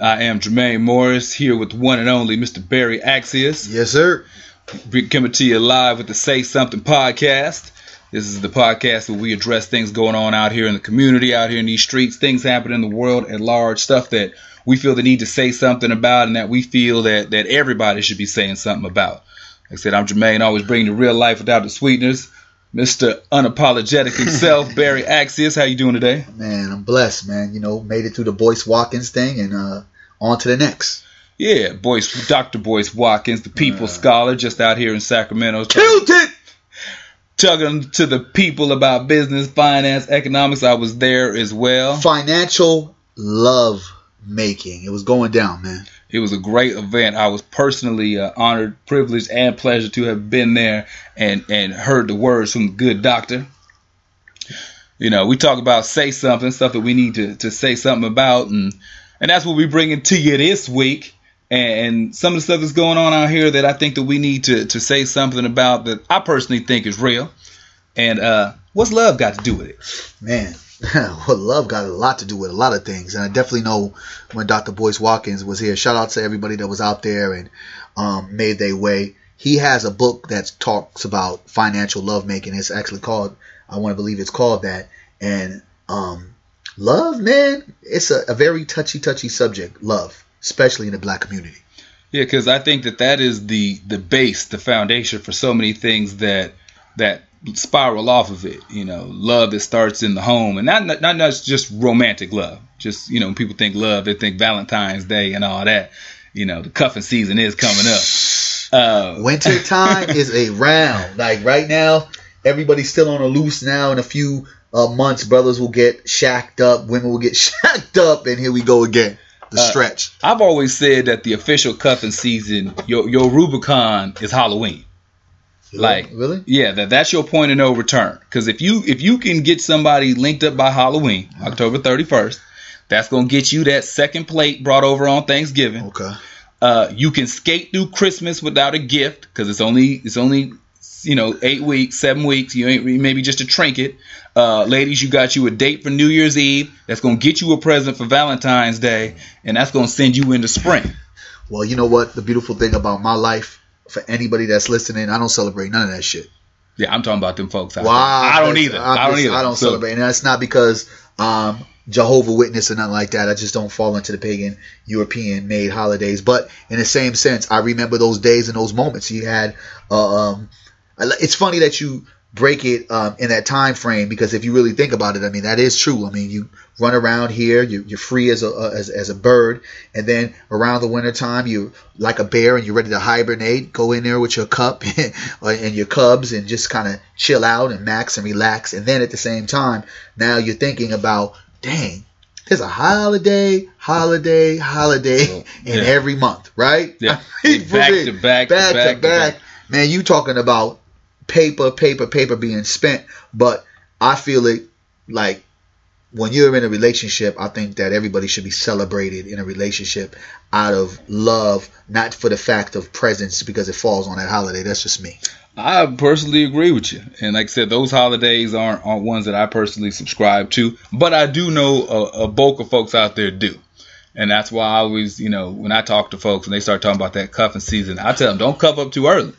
I am Jermaine Morris here with one and only Mr. Barry Axius. Yes, sir. Coming to you live with the Say Something podcast. This is the podcast where we address things going on out here in the community, out here in these streets, things happening in the world at large, stuff that we feel the need to say something about and that we feel that, that everybody should be saying something about. Like I said, I'm Jermaine, always bringing the real life without the sweeteners. Mr. Unapologetic himself, Barry Axius. How you doing today? Man, I'm blessed, man. You know, made it through the Boyce Watkins thing and uh, on to the next. Yeah, Boyce, Dr. Boyce Watkins, the people uh, scholar, just out here in Sacramento. Killed it! Talking to the people about business, finance, economics. I was there as well. Financial love making. It was going down, man. It was a great event. I was personally uh, honored, privileged, and pleasure to have been there and and heard the words from the good doctor. You know, we talk about say something, stuff that we need to, to say something about, and and that's what we're bringing to you this week. And some of the stuff that's going on out here that I think that we need to to say something about that I personally think is real. And uh, what's love got to do with it? Man, well, love got a lot to do with a lot of things, and I definitely know when Dr. Boyce Watkins was here. Shout out to everybody that was out there and um, made their way. He has a book that talks about financial lovemaking. It's actually called, I want to believe it's called that. And um, love, man, it's a, a very touchy, touchy subject. Love, especially in the black community. Yeah, because I think that that is the the base, the foundation for so many things that that spiral off of it. You know, love that starts in the home, and not not, not just romantic love. Just you know, when people think love, they think Valentine's Day and all that. You know, the cuffing season is coming up. Uh, Winter time is around. Like right now, everybody's still on a loose now. In a few uh, months, brothers will get shacked up, women will get shacked up, and here we go again. The uh, stretch. I've always said that the official cuffing season, your your Rubicon is Halloween. Like really? Yeah, that that's your point of no return. Because if you if you can get somebody linked up by Halloween, October thirty first, that's gonna get you that second plate brought over on Thanksgiving. Okay. Uh, you can skate through Christmas without a gift because it's only it's only you know eight weeks, seven weeks. You ain't maybe just a trinket. Uh, ladies, you got you a date for New Year's Eve. That's gonna get you a present for Valentine's Day, and that's gonna send you into spring. Well, you know what? The beautiful thing about my life for anybody that's listening, I don't celebrate none of that shit. Yeah, I'm talking about them folks. Wow, I don't either. I don't either. I don't so. celebrate, and that's not because um, Jehovah Witness or nothing like that. I just don't fall into the pagan European made holidays. But in the same sense, I remember those days and those moments. You had. Uh, um, it's funny that you break it um, in that time frame because if you really think about it, I mean that is true. I mean you run around here, you, are free as a as, as a bird, and then around the wintertime you're like a bear and you're ready to hibernate. Go in there with your cup and your cubs and just kind of chill out and max and relax. And then at the same time, now you're thinking about, dang, there's a holiday, holiday, holiday in yeah. every month, right? Yeah, back, to back, back, to back, to back. Man, you talking about paper, paper, paper being spent. But I feel it like when you're in a relationship, I think that everybody should be celebrated in a relationship out of love, not for the fact of presence because it falls on that holiday. That's just me. I personally agree with you, and like I said, those holidays aren't aren't ones that I personally subscribe to, but I do know a, a bulk of folks out there do. And that's why I always, you know, when I talk to folks and they start talking about that cuffing season, I tell them don't cuff up too early.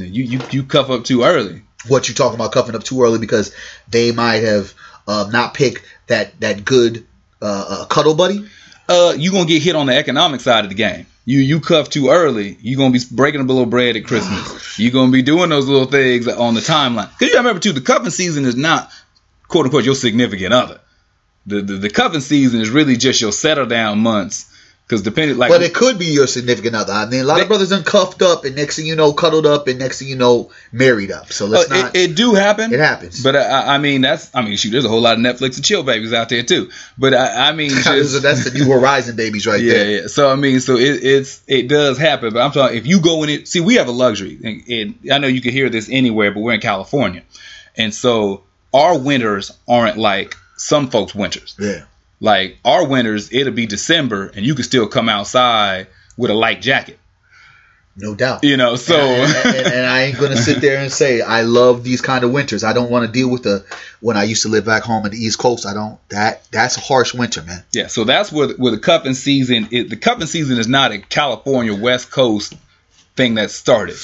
You you you cuff up too early. What you talking about cuffing up too early because they might have uh, not picked that that good uh, uh, cuddle buddy. Uh, you gonna get hit on the economic side of the game. You you cuff too early, you gonna be breaking a little bread at Christmas. you gonna be doing those little things on the timeline. Cause you remember too, the cuffing season is not quote unquote your significant other. The the, the cuffing season is really just your settle down months because depending, like, but it could be your significant other. I mean, a lot they, of brothers done cuffed up, and next thing you know, cuddled up, and next thing you know, married up. So let's uh, not. It, it, do happen. It happens. But uh, I mean, that's. I mean, shoot, there's a whole lot of Netflix and chill babies out there too. But I, I mean, just, that's the new Horizon babies right yeah, there. Yeah. Yeah. So I mean, so it, it's it does happen. But I'm talking if you go in it. See, we have a luxury, and, and I know you can hear this anywhere, but we're in California, and so our winters aren't like some folks' winters. Yeah. Like our winters, it'll be December and you can still come outside with a light jacket. No doubt. You know, so and, and, and I ain't gonna sit there and say I love these kind of winters. I don't want to deal with the when I used to live back home in the East Coast. I don't that that's a harsh winter, man. yeah, so that's where the, where the cuffing season. It, the cuffing season is not a California West Coast thing that started.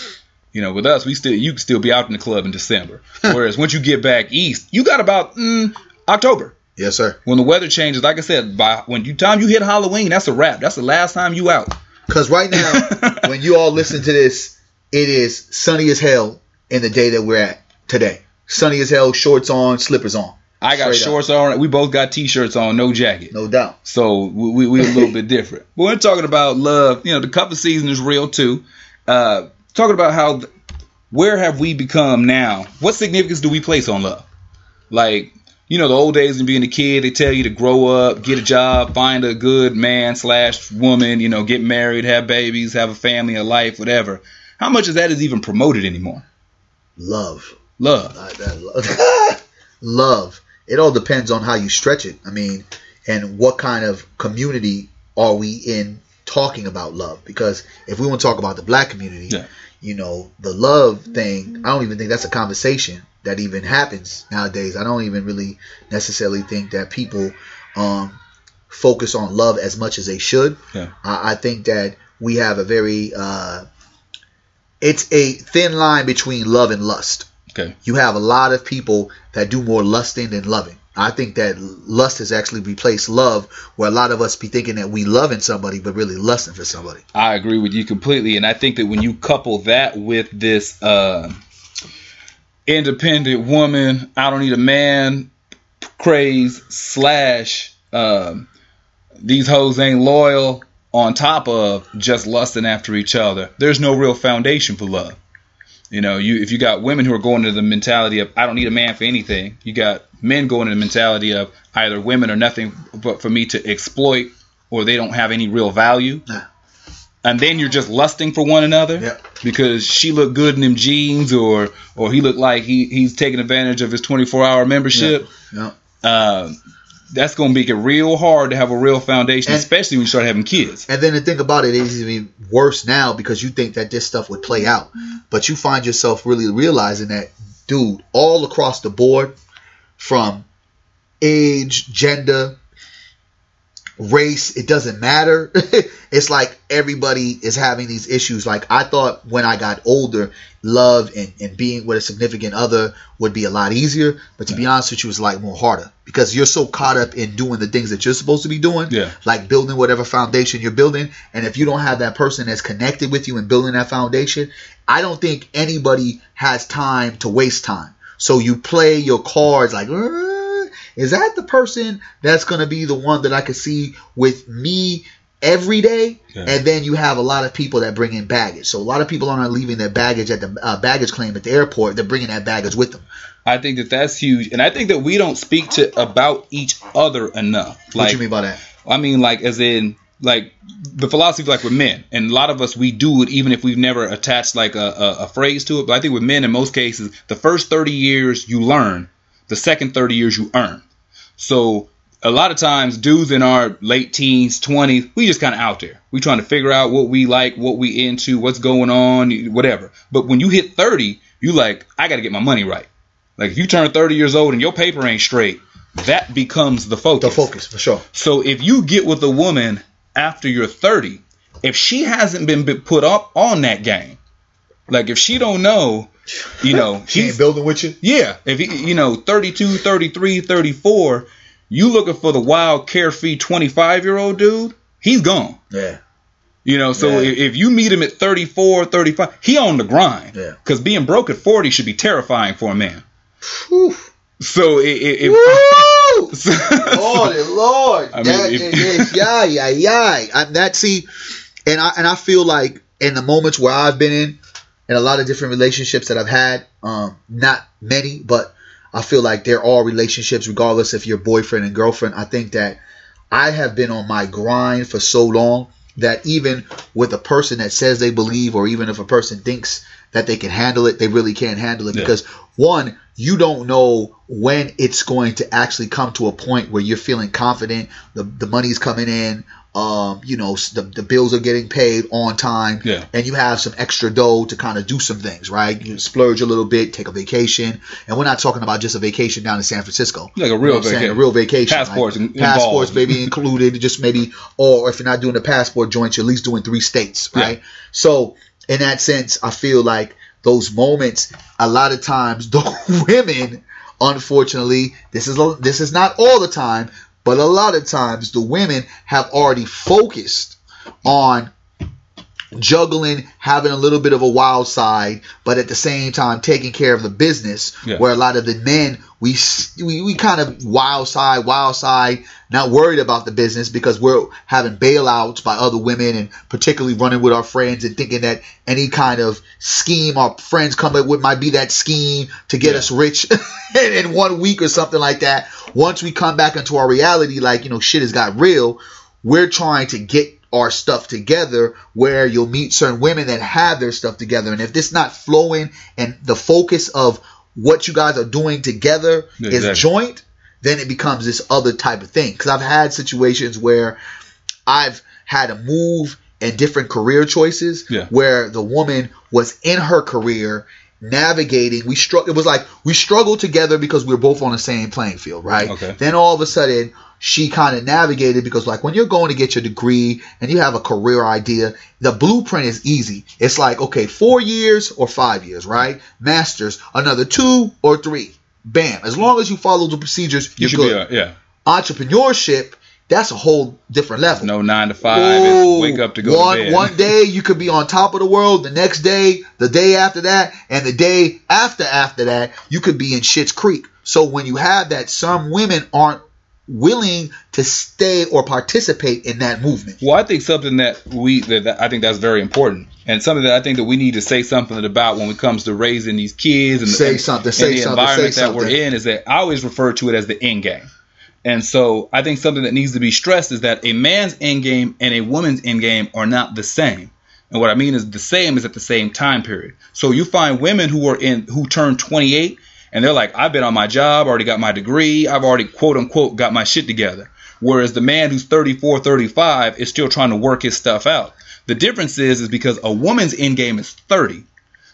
You know, with us, we still you can still be out in the club in December. Whereas once you get back east, you got about mm, October. Yes, sir. When the weather changes, like I said, by when you time you hit Halloween, that's a wrap. That's the last time you out. Because right now, when you all listen to this, it is sunny as hell in the day that we're at today. Sunny as hell, shorts on, slippers on. I got Straight up. shorts on. We both got t-shirts on, no jacket. No doubt. So we we, we a little bit different. But we're talking about love. You know, the cuffing season is real too. Uh, talking about how th- where have we become now? What significance do we place on love? Like you know, the old days of being a kid, they tell you to grow up, get a job, find a good man slash woman, you know, get married, have babies, have a family, a life, whatever. How much of that is even promoted anymore? Love. Love. Love. love. It all depends on how you stretch it. I mean, and what kind of community are we in talking about love? Because if we want to talk about the black community, Yeah. you know, the love thing, I don't even think that's a conversation that even happens nowadays. I don't even really necessarily think that people um, focus on love as much as they should. Yeah. I, I think that we have a very uh, it's a thin line between love and lust. Okay. You have a lot of people that do more lusting than loving. I think that lust has actually replaced love, where a lot of us be thinking that we loving somebody, but really lusting for somebody. I agree with you completely, and I think that when you couple that with this uh, independent woman, I don't need a man craze slash um, these hoes ain't loyal, on top of just lusting after each other, there's no real foundation for love. You know, you if you got women who are going to the mentality of I don't need a man for anything, you got men going to the mentality of either women are nothing but for me to exploit or they don't have any real value. And then you're just lusting for one another Yep. because she looked good in them jeans or or he looked like he he's taking advantage of his 24 hour membership. Yeah. Um, that's going to make it real hard to have a real foundation, And- especially when you start having kids. And then the thing about it is even worse now because you think that this stuff would play out, but you find yourself really realizing that, dude, all across the board, from age, gender, race, it doesn't matter. it's like everybody is having these issues. Like I thought when I got older, love and, and being with a significant other would be a lot easier. But to be honest with you, it's like more harder because you're so caught up in doing the things that you're supposed to be doing Yeah. like building whatever foundation you're building. And if you don't have that person that's connected with you and building that foundation, I don't think anybody has time to waste time. So you play your cards like, "Uh, is that the person that's going to be the one that I could see with me every day? Yeah. And then you have a lot of people that bring in baggage. So a lot of people aren't leaving their baggage at the uh, baggage claim at the airport. They're bringing that baggage with them. I think that that's huge, and I think that we don't speak to about each other enough. what Like, you mean by that? I mean, like as in like the philosophy, like with men, and a lot of us we do it even if we've never attached like a, a, a phrase to it. But I think with men, in most cases, the first thirty years you learn, the second thirty years you earn. So a lot of times, dudes in our late teens, twenties, we just kind of out there. We trying to figure out what we like, what we into, what's going on, whatever. But when you hit thirty, you like, I got to get my money right. Like if you turn thirty years old and your paper ain't straight, that becomes the focus. The focus, for sure. So if you get with a woman after you're 30, if she hasn't been been put up on that game, like if she don't know, you know, ain't building with you? yeah, if he, you know, 32, 33, 34, you looking for the wild carefree 25 year old dude, he's gone. Yeah. You know, so Yeah. if, if you meet him at 34, 35, he on the grind. Yeah. Cuz being broke at 40 should be terrifying for a man. Whew. So it, it, it Woo! Lord, Lord, I mean, that yeah, yeah, yeah. I, that see, and I and I feel like in the moments where I've been in, in a lot of different relationships that I've had, um, not many, but I feel like there are all relationships, regardless if you're boyfriend and girlfriend. I think that I have been on my grind for so long that even with a person that says they believe, or even if a person thinks that they can handle it, they really can't handle it Yeah. because one, you don't know when it's going to actually come to a point where you're feeling confident, the the money's coming in, um, you know, the, the bills are getting paid on time, Yeah. and you have some extra dough to kind of do some things, right? You splurge a little bit, take a vacation, and we're not talking about just a vacation down in San Francisco. Like a You know real I'm saying? vacation. a real vacation, Passports like, passports maybe included, just maybe, or if you're not doing the passport joints, you're at least doing three states, Yeah. right? So in that sense, I feel like those moments, a lot of times, the women, unfortunately, this is this is not all the time, but a lot of times, the women have already focused on juggling, having a little bit of a wild side, but at the same time taking care of the business. Yeah. Where a lot of the men we we, we kind of wild side, wild side, not worried about the business because we're having bailouts by other women and particularly running with our friends and thinking that any kind of scheme our friends come up with might be that scheme to get Yeah. us rich in, in one week or something like that. Once we come back into our reality, like you know, shit has got real. We're trying to get our stuff together where you'll meet certain women that have their stuff together. And if this not flowing and the focus of what you guys are doing together Yeah, is joint, then it becomes this other type of thing. Because I've had situations where I've had to move and different career choices Yeah. where the woman was in her career navigating we struggle it was like we struggled together because we were both on the same playing field right Okay. then all of a sudden she kind of navigated because like when you're going to get your degree and you have a career idea the blueprint is easy it's like okay four years or five years right masters another two or three bam as long as you follow the procedures You you're should good be a, yeah. entrepreneurship that's a whole different level No nine to five. Ooh, wake up to go one to bed. one day you could be on top of the world. The next day, the day after that, and the day after after that, you could be in Shit's Creek. So when you have that, some women aren't willing to stay or participate in that movement. Well, I think something that we that, that I think that's very important, and something that I think that we need to say something about when it comes to raising these kids and Say and, something, and say the something, environment that we're in is that I always refer to it as the end game. And so I think something that needs to be stressed is that a man's end game and a woman's end game are not the same. And what I mean is the same is at the same time period. So you find women who are in who turn 28 and they're like, I've been on my job, already got my degree, I've already quote unquote got my shit together. Whereas the man who's 34, 35 is still trying to work his stuff out. The difference is is because a woman's end game is 30.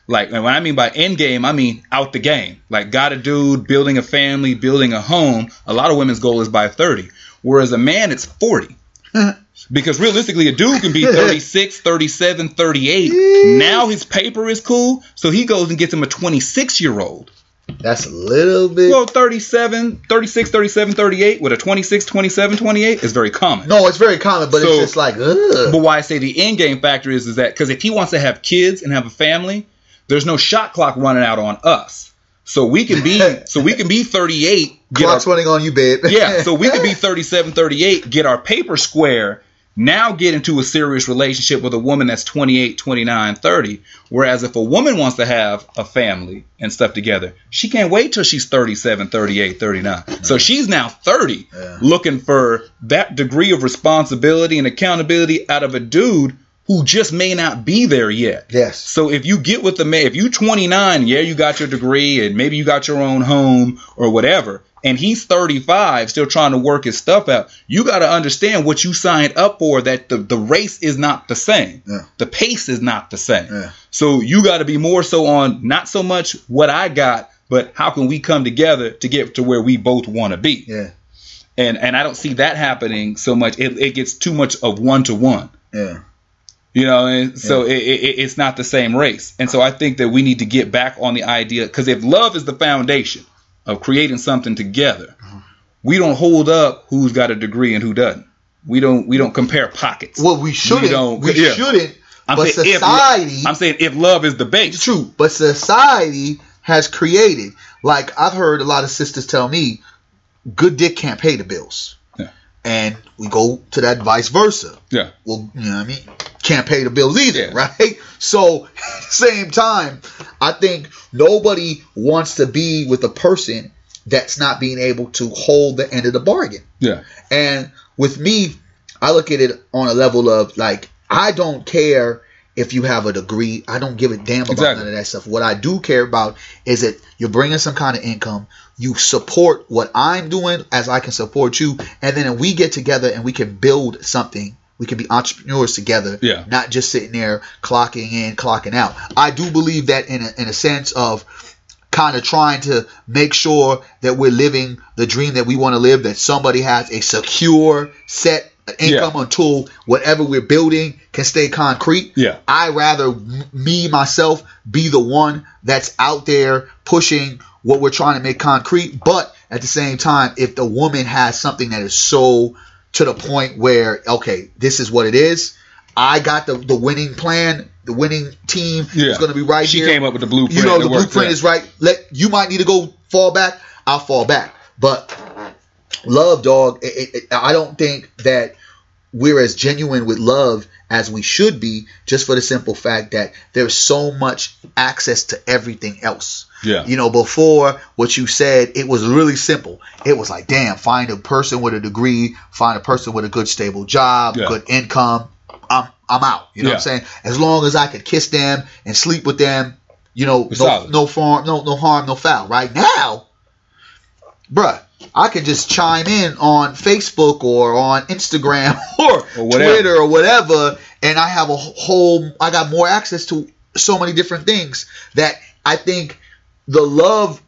Like, and when I mean by end game, I mean out the game. Like, got a dude, building a family, building a home. A lot of women's goal is by 30. Whereas a man, it's 40. because realistically, a dude can be 36, 37, 38. Now his paper is cool. So he goes and gets him a 26 year old. That's a little bit. Well, 37, 36, 37, 38 with a 26, 27, 28 is very common. no, it's very common, but So- it's just like, ugh. But why I say the end game factor is, is that because if he wants to have kids and have a family, there's no shot clock running out on us. So we can be so we can be 38, get our, Clock's running on you, babe. yeah, so we can be 37, 38, get our paper square, now get into a serious relationship with a woman that's 28, 29, 30. Whereas if a woman wants to have a family and stuff together, she can't wait till she's 37, 38, 39. So she's now 30 Yeah. looking for that degree of responsibility and accountability out of a dude who just may not be there yet. Yes. So if you get with the man, if you 29, yeah, you got your degree and maybe you got your own home or whatever, and he's 35, still trying to work his stuff out, you got to understand what you signed up for. That the the race is not the same. Yeah. The pace is not the same. Yeah. So you got to be more so on not so much what I got, but how can we come together to get to where we both want to be. Yeah. And and I don't see that happening so much. It, it gets too much of one to one. Yeah. You know, and so it, it, it's not the same race. And so I think that we need to get back on the idea because if love is the foundation of creating something together, uh-huh. we don't hold up who's got a degree and who doesn't. We don't we don't compare pockets. Well, we shouldn't. don't- We, yeah. shouldn't. I'm but saying if- society. I'm saying if love is the base. True, but society has created. Like I've heard a lot of sisters tell me, good dick can't pay the bills. Yeah. And we go to that vice versa. Yeah. Well, you know what I mean? Can't pay the bills either, right? So, same time, I think nobody wants to be with a person that's not being able to hold the end of the bargain. Yeah. And with me, I look at it on a level of like, I don't care if you have a degree. I don't give a damn about Exactly. none of that stuff. What I do care about is that you're bringing some kind of income. You support what I'm doing as I can support you. And then we get together and we can build something We can be entrepreneurs together. Yeah. Not just sitting there clocking in, clocking out. I do believe that in a, in a sense of kind of trying to make sure that we're living the dream that we want to live, that somebody has a secure set income Yeah. until whatever we're building can stay concrete. Yeah. I rather m- me myself be the one that's out there pushing what we're trying to make concrete. But at the same time, if the woman has something that is so to the point where okay, this is what it is. I got the the winning plan. The winning team Yeah. is going to be right She here. came up with the blueprint. You know, the blueprint is right. Let you might need to go fall back. I'll fall back. But love, dog. It, it- I don't think that we're as genuine with love as we should be, just for the simple fact that there's so much access to everything else. Yeah. You know, before what you said, it was really simple. It was like, damn, find a person with a degree, find a person with a good stable job, Yeah. good income. I'm I'm out. You know what I'm saying? As long as I could kiss them and sleep with them, you know, It's no solid. no harm, no no harm, no foul. Right now, bruh, I could just chime in on Facebook or on Instagram or, Or. Twitter or whatever, and I have a whole, I got more access to so many different things that I think the love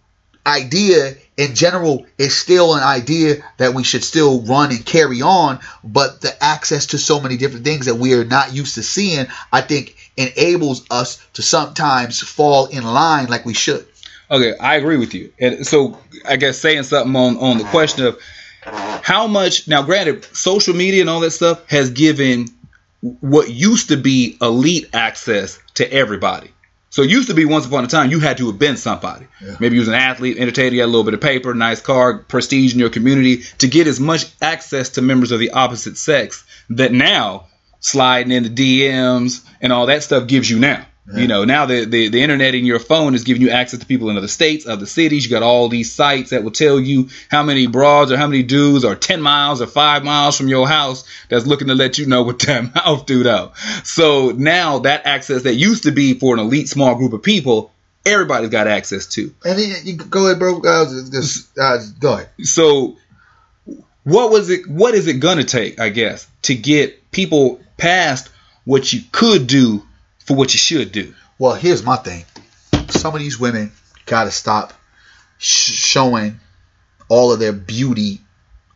idea in general is still an idea that we should still run and carry on, but the access to so many different things that we are not used to seeing, I think enables us to sometimes fall in line like we should. Okay, I agree with you. And so I guess saying something on on the question of how much now granted social media and all that stuff has given what used to be elite access to everybody. So it used to be once upon a time you had to have been somebody. Yeah. Maybe you was an athlete, entertainer, you had a little bit of paper, nice car, prestige in your community to get as much access to members of the opposite sex that now sliding into DMs and all that stuff gives you now. You know, now the, the the internet in your phone is giving you access to people in other states, other cities. You got all these sites that will tell you how many broads or how many dudes are 10 miles or 5 miles from your house that's looking to let you know what that mouth do though. So now that access that used to be for an elite small group of people, everybody's got access to. And then you go ahead, bro. Uh, just, uh, go ahead. So what was it what is it gonna take, I guess, to get people past what you could do for what you should do? Well, here's my thing. Some of these women got to stop sh- showing all of their beauty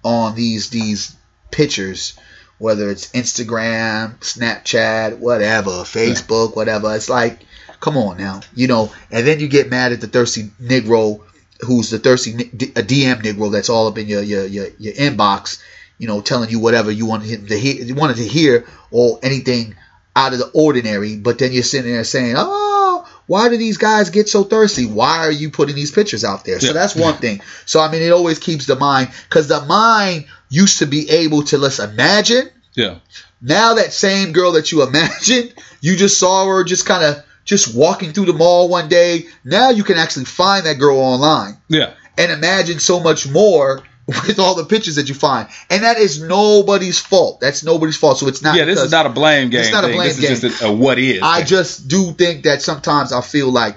on these these pictures, whether it's Instagram, Snapchat, whatever, Facebook, whatever. It's like, come on now, you know. And then you get mad at the thirsty Negro, who's the thirsty a DM Negro that's all up in your your your, your inbox, you know, telling you whatever you wanted him to hear, you wanted to hear, or anything out of the ordinary, but then you're sitting there saying, "Oh, why do these guys get so thirsty? Why are you putting these pictures out there?" So that's one thing. So I mean, it always keeps the mind because the mind used to be able to let's imagine. Yeah. Now that same girl that you imagined, you just saw her just kind of just walking through the mall one day. Now you can actually find that girl online Yeah. and imagine so much more with all the pictures that you find. And that is nobody's fault. That's nobody's fault. So it's not. Yeah, this is not a blame game. It's not a thing. blame this is just a, a what is. I thing. just do think that sometimes I feel like,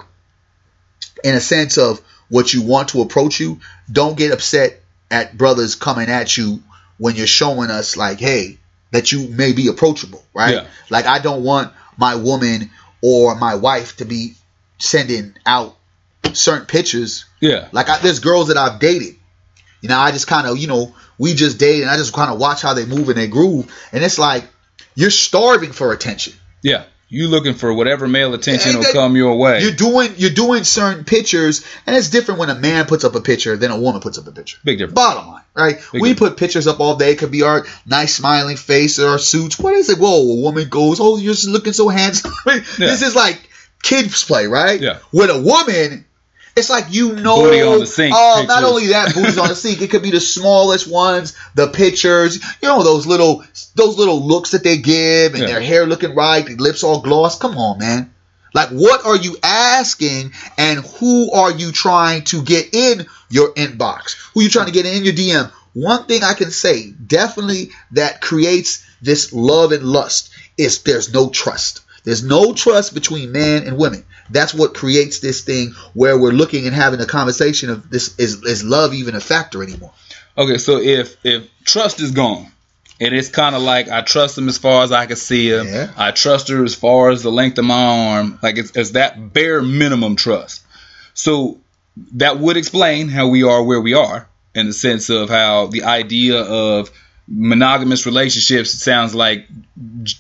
in a sense of what you want to approach you, don't get upset at brothers coming at you when you're showing us like, hey, that you may be approachable, right? Yeah. Like I don't want my woman or my wife to be sending out certain pictures. yeah. Like I, there's girls that I've dated. You know, I just kind of, you know, we just date and I just kind of watch how they move and they groove, and it's like you're starving for attention. Yeah. You looking for whatever male attention will that- come your way. You're doing you're doing certain pictures, and it's different when a man puts up a picture than a woman puts up a picture. Big difference. Bottom line, right? Big we difference. put pictures up all day. It could be our nice smiling face or our suits. What is it? Whoa, a woman goes, oh, you're just looking so handsome. This is like kids play, right? Yeah. With a woman, it's like you know. Booty on the sink Oh, not only that, booties on the sink. It could be the smallest ones, the pictures. You know those little those little looks that they give, and Yeah. their hair looking right, the lips all gloss. Come on, man. Like, what are you asking, and who are you trying to get in your inbox? Who you trying to get in your DM? One thing I can say, definitely, that creates this love and lust is there's no trust. There's no trust between man and women. That's what creates this thing where we're looking and having a conversation of this is is love even a factor anymore? Okay, so if if trust is gone And it's kind of like I trust him as far as I can see him. Yeah. I trust her as far as the length of my arm. Like it's, it's that bare minimum trust. So that would explain how we are where we are in the sense of how the idea of monogamous relationships sounds like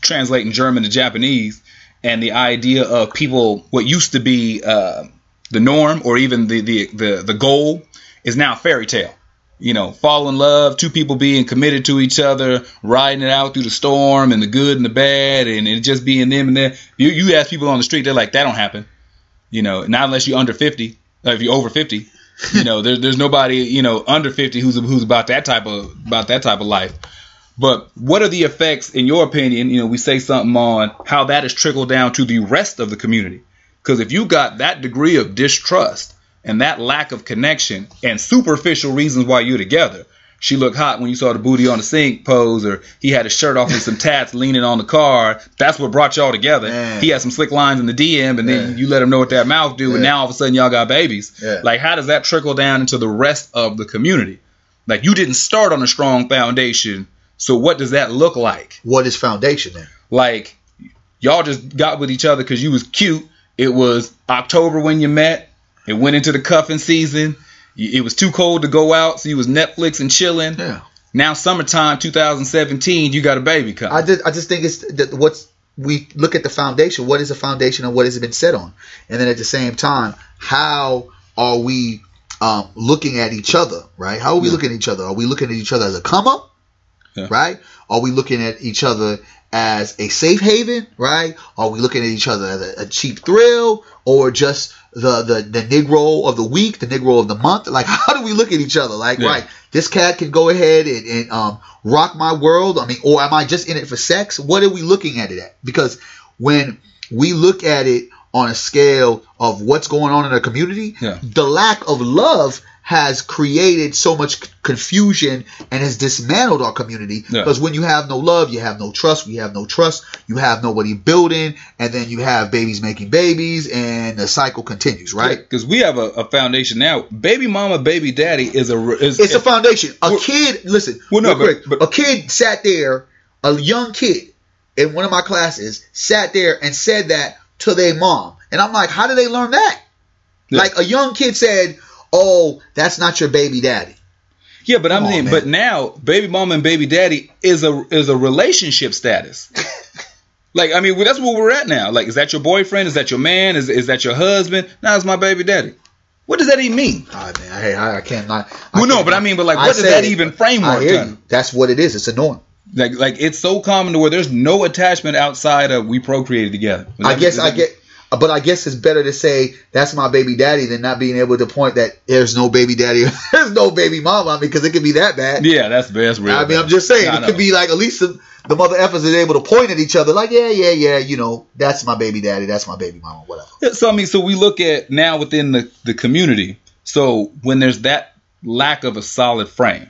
translating German to Japanese, and the idea of people what used to be uh, the norm or even the, the the the goal is now fairy tale. You know, fall in love, two people being committed to each other, riding it out through the storm and the good and the bad, and it just being them and them. You, you ask people on the street, they're like, that don't happen. You know, not unless you're under 50. Uh, if you're over 50, you know, there, there's nobody, you know, under 50 who's who's about that type of about that type of life. But what are the effects, in your opinion? You know, we say something on how that has trickled down to the rest of the community. Because if you got that degree of distrust and that lack of connection and superficial reasons why you're together, she looked hot when you saw the booty on the sink pose, or he had his shirt off with some tats leaning on the car. That's what brought y'all together. Man. He had some slick lines in the DM, and then Yeah. you let him know what that mouth do, and now all of a sudden y'all got babies. Yeah. Like, how does that trickle down into the rest of the community? Like, you didn't start on a strong foundation, so what does that look like? What is foundation then? Like, y'all just got with each other because you was cute. It was October when you met. It went into the cuffing season. It was too cold to go out, so you was Netflix and chilling. Yeah. Now summertime 2017, you got a baby coming. I just I just think it's that what's we look at the foundation. What is the foundation and what has it been set on? And then at the same time, how are we um, looking at each other? Right? How are we Yeah. looking at each other? Are we looking at each other as a come up? Yeah. Right? Are we looking at each other as a safe haven? Right? Are we looking at each other as a, a cheap thrill or just the, the the Negro of the week, the Negro of the month? Like, how do we look at each other? Like, Yeah. right? This cat can go ahead and, and um, rock my world. I mean, or am I just in it for sex? What are we looking at it at? Because when we look at it on a scale of what's going on in our community, Yeah. the lack of love has created so much confusion and has dismantled our community. Yeah. Because when you have no love, you have no trust. We have no trust. You have nobody building, and then you have babies making babies, and the cycle continues. Right? Because we have a, a foundation now. Baby mama, baby daddy is a is, It's a foundation. A kid, listen, Well, no, but- quick, but- a kid sat there, a young kid in one of my classes sat there and said that to their mom. And I'm like, how did they learn that? Yeah. Like a young kid said, oh, that's not your baby daddy. Yeah, but I'm Come saying, but now baby mom and baby daddy is a is a relationship status. like, I mean, that's where we're at now. Like, is that your boyfriend? Is that your man? Is is that your husband? Now it's my baby daddy. What does that even mean? Man. Hey, I, I can't. I, I Well, no, but I mean, but like, I what does that it, even I framework? hear you. That's what it is. It's a norm. Like, like it's so common to where there's no attachment outside of we procreated together. I guess I get, but I guess it's better to say that's my baby daddy than not being able to point that there's no baby daddy, there's no baby mama. I mean, because it could be that bad. Yeah, that's that's real. I mean, bad. I'm just saying I it know. could be like at least the, the mother effers are able to point at each other, like, yeah, yeah, yeah, you know, that's my baby daddy, that's my baby mama, whatever. So I mean, so we look at now within the, the community. So when there's that lack of a solid frame,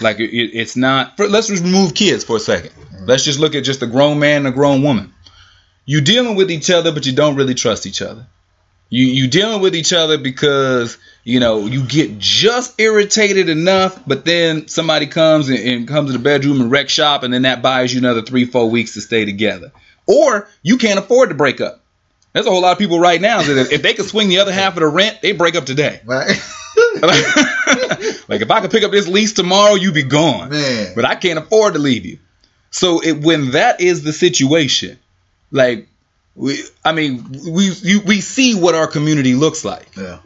like it, it- it's not. For, let's remove kids for a 2nd let mm-hmm. Let's just look at just a grown man and a grown woman. You dealing with each other, but you don't really trust each other. You you dealing with each other because you know you get just irritated enough, but then somebody comes and, and comes to the bedroom and wreck shop, and then that buys you another three four weeks to stay together. Or you can't afford to break up. There's a whole lot of people right now that if- they could swing the other half of the rent, they break up today. Right? like if I could pick up this lease tomorrow, you'd be gone. Man. But I can't afford to leave you. So it, when that is the situation, like we, I mean, we you, we see what our community looks like. yeah.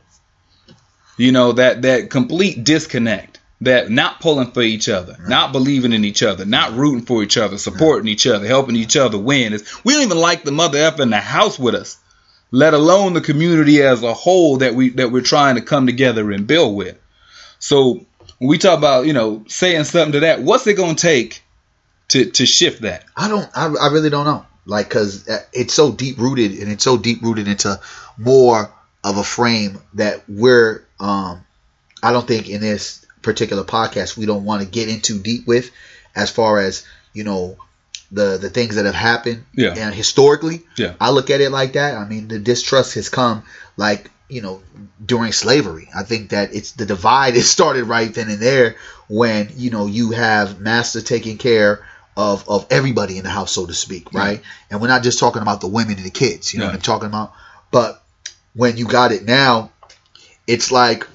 You know that that complete disconnect, that not pulling for each other, not believing in each other, not rooting for each other, supporting each other, helping each other win. Is we don't even like the mother f in the house with us, let alone the community as a whole that we that we're trying to come together and build with. So when we talk about you know saying something to that, what's it gonna take to to shift that? I don't, I, I really don't know. Like, cause it's so deep rooted and it's so deep rooted into more of a frame that we're, um, I don't think in this particular podcast, we don't want to get into deep with as far as, you know, the, the things that have happened Yeah. and historically. Yeah. I look at it like that. I mean, the distrust has come like, you know, during slavery. I think that it's the divide is started right then and there when, you know, you have master taking care of of everybody in the house, so to speak, right? And we're not just talking about the women and the kids, you know Yeah. what I'm talking about. But when you got it now, it's like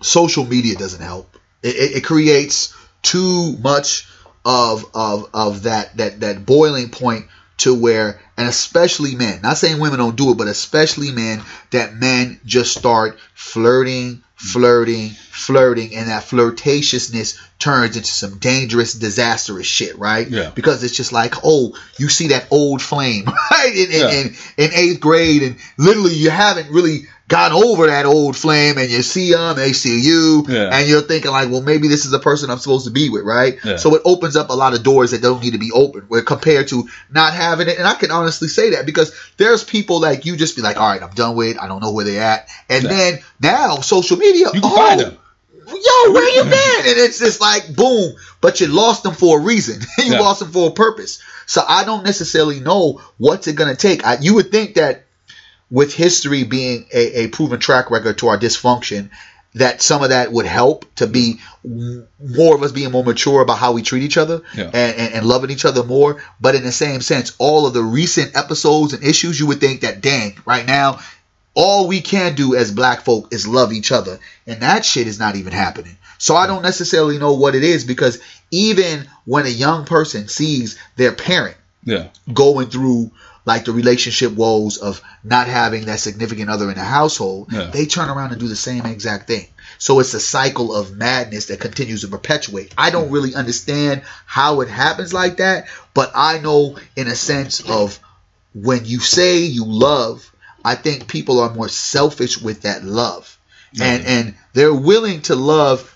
social media doesn't help. It, it, it creates too much of of of that that that boiling point to where and especially men not saying women don't do it but especially men that men just start flirting flirting flirting and that flirtatiousness turns into some dangerous disastrous shit right Yeah. because it's just like oh you see that old flame right in, in, Yeah. in, in eighth grade and literally you haven't really gotten over that old flame and you see them they see you Yeah. and you're thinking like well maybe this is the person i'm supposed to be with right Yeah. so it opens up a lot of doors that don't need to be open where compared to not having it and i can honestly say that because there's people like you just be like all right i'm done with i don't know where they're at and Yeah. then now social media You can oh, find them. yo, where you been? And it's just like boom, but you lost them for a reason. you Yeah. lost them for a purpose. So I don't necessarily know what's it gonna take. I, you would think that with history being a, a proven track record to our dysfunction, that some of that would help to be more of us being more mature about how we treat each other Yeah. and, and, and loving each other more. But in the same sense, all of the recent episodes and issues, you would think that, dang, right now, all we can do as black folk is love each other. And that shit is not even happening. So I don't necessarily know what it is because even when a young person sees their parent Yeah. going through like the relationship woes of not having that significant other in the household, Yeah. they turn around and do the same exact thing. So it's a cycle of madness that continues to perpetuate. I don't really understand how it happens like that, but I know in a sense of when you say you love, I think people are more selfish with that love. And and they're willing to love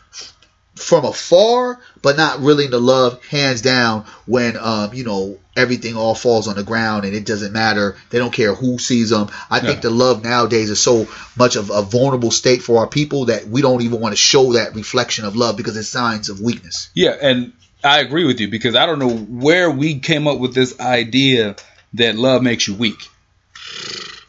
from afar, but not willing to love hands down when um, you know everything all falls on the ground and it doesn't matter. They don't care who sees them. I think the love nowadays is so much of a vulnerable state for our people that we don't even want to show that reflection of love because it's signs of weakness. Yeah, and I agree with you because I don't know where we came up with this idea that love makes you weak.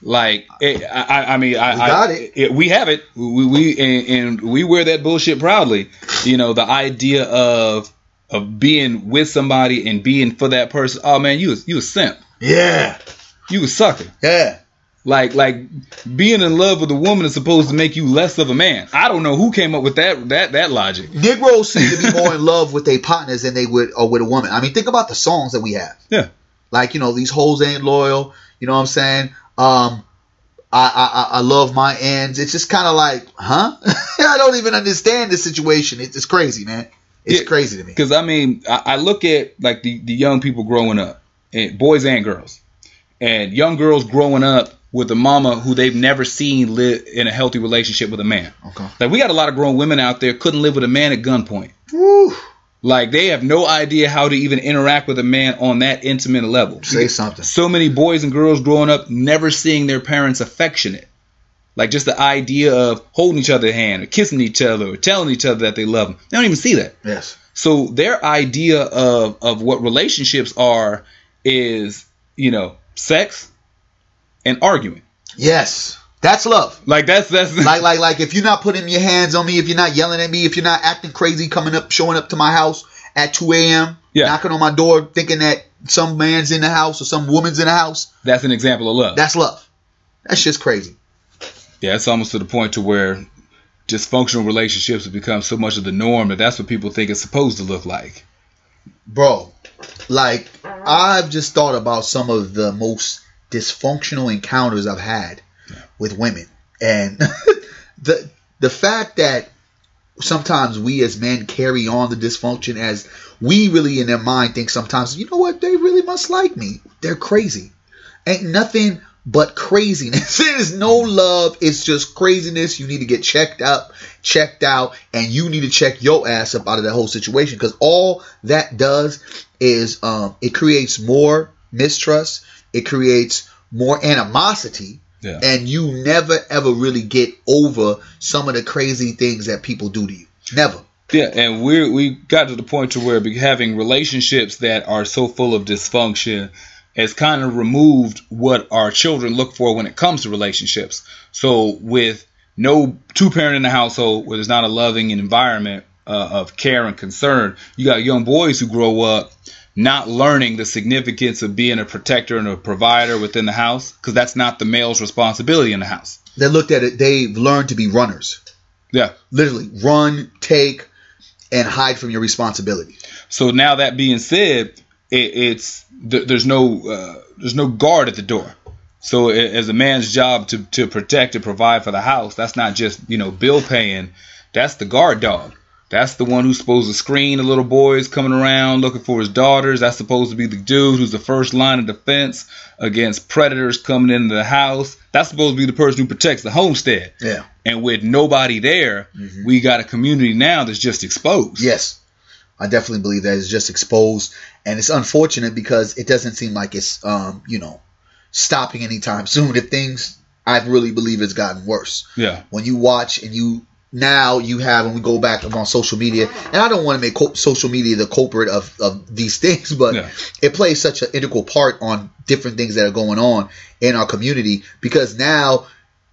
Like, it, I, I- mean, I, We got I, it. We have it. We, we and, and we wear that bullshit proudly. You know, the idea of of being with somebody and being for that person. Oh man, you was you a simp. Yeah, You a sucker. yeah. Like like being in love with a woman is supposed to make you less of a man. I don't know who came up with that that that logic. Negroes seem to be more in love with their partners than they would or with a woman. I mean, think about the songs that we have. Yeah. Like, you know, these hoes ain't loyal. You know what I'm saying? Um, I, I, I- I love my ends. It's just kind of like, huh? I don't even understand the situation. It's, it's crazy, man. It's Yeah. crazy to me. Because I mean, I, I look at like the, the young people growing up, and boys and girls, and young girls growing up with a mama who they've never seen live in a healthy relationship with a man. Okay. Like we got a lot of grown women out there couldn't live with a man at gunpoint. Woo. Like they have no idea how to even interact with a man on that intimate level. Say something. So many boys and girls growing up never seeing their parents affectionate. Like just the idea of holding each other's hand or kissing each other or telling each other that they love them. They don't even see that. Yes. So their idea of of what relationships are is, you know, sex and arguing. Yes. That's love. Like that's that's Like, like, like, if you're not putting your hands on me, if you're not yelling at me, if you're not acting crazy, coming up, showing up to my house at 2 a.m., Yeah. knocking on my door, thinking that some man's in the house or some woman's in the house, that's an example of love. that's love. That's just crazy. Yeah, it's almost to the point to where dysfunctional relationships have become so much of the norm that that's what people think it's supposed to look like. bro like i've just thought about some of the most dysfunctional encounters i've had with women. And the the fact that sometimes we as men carry on the dysfunction as we really in their mind think sometimes you know what? They really must like me. They're crazy. Ain't nothing but craziness. There's no love. It's just craziness. You need to get checked up, checked out, and you need to check your ass up out of that whole situation because all that does is um, it creates more mistrust. It creates more animosity. Yeah. And you never ever really get over some of the crazy things that people do to you. Never. Yeah, and we we got to the point to where having relationships that are so full of dysfunction has kind of removed what our children look for when it comes to relationships. So with no two parent in the household where there's not a loving environment, uh, of care and concern. You got young boys who grow up not learning the significance of being a protector and a provider within the house because that's not the male's responsibility in the house. They looked at it. They've learned to be runners. Yeah. Literally, run, take, and hide from your responsibility. So now that being said, it, it's th- there's no uh, there's no guard at the door. So it, as a man's job to to protect and provide for the house, that's not just you know bill paying. That's the guard dog. That's the one who's supposed to screen the little boys coming around looking for his daughters. That's supposed to be the dude who's the first line of defense against predators coming into the house. That's supposed to be the person who protects the homestead. Yeah. And with nobody there, Mhm. we got a community now that's just exposed. Yes, I definitely believe that it's just exposed, and it's unfortunate because it doesn't seem like it's um you know stopping anytime soon. If things, I really believe it's gotten worse. Yeah. When you watch and you now you have and we go back on social media, and I don't want to make co- social media the culprit of of these things, but Yeah. it plays such an integral part on different things that are going on in our community because now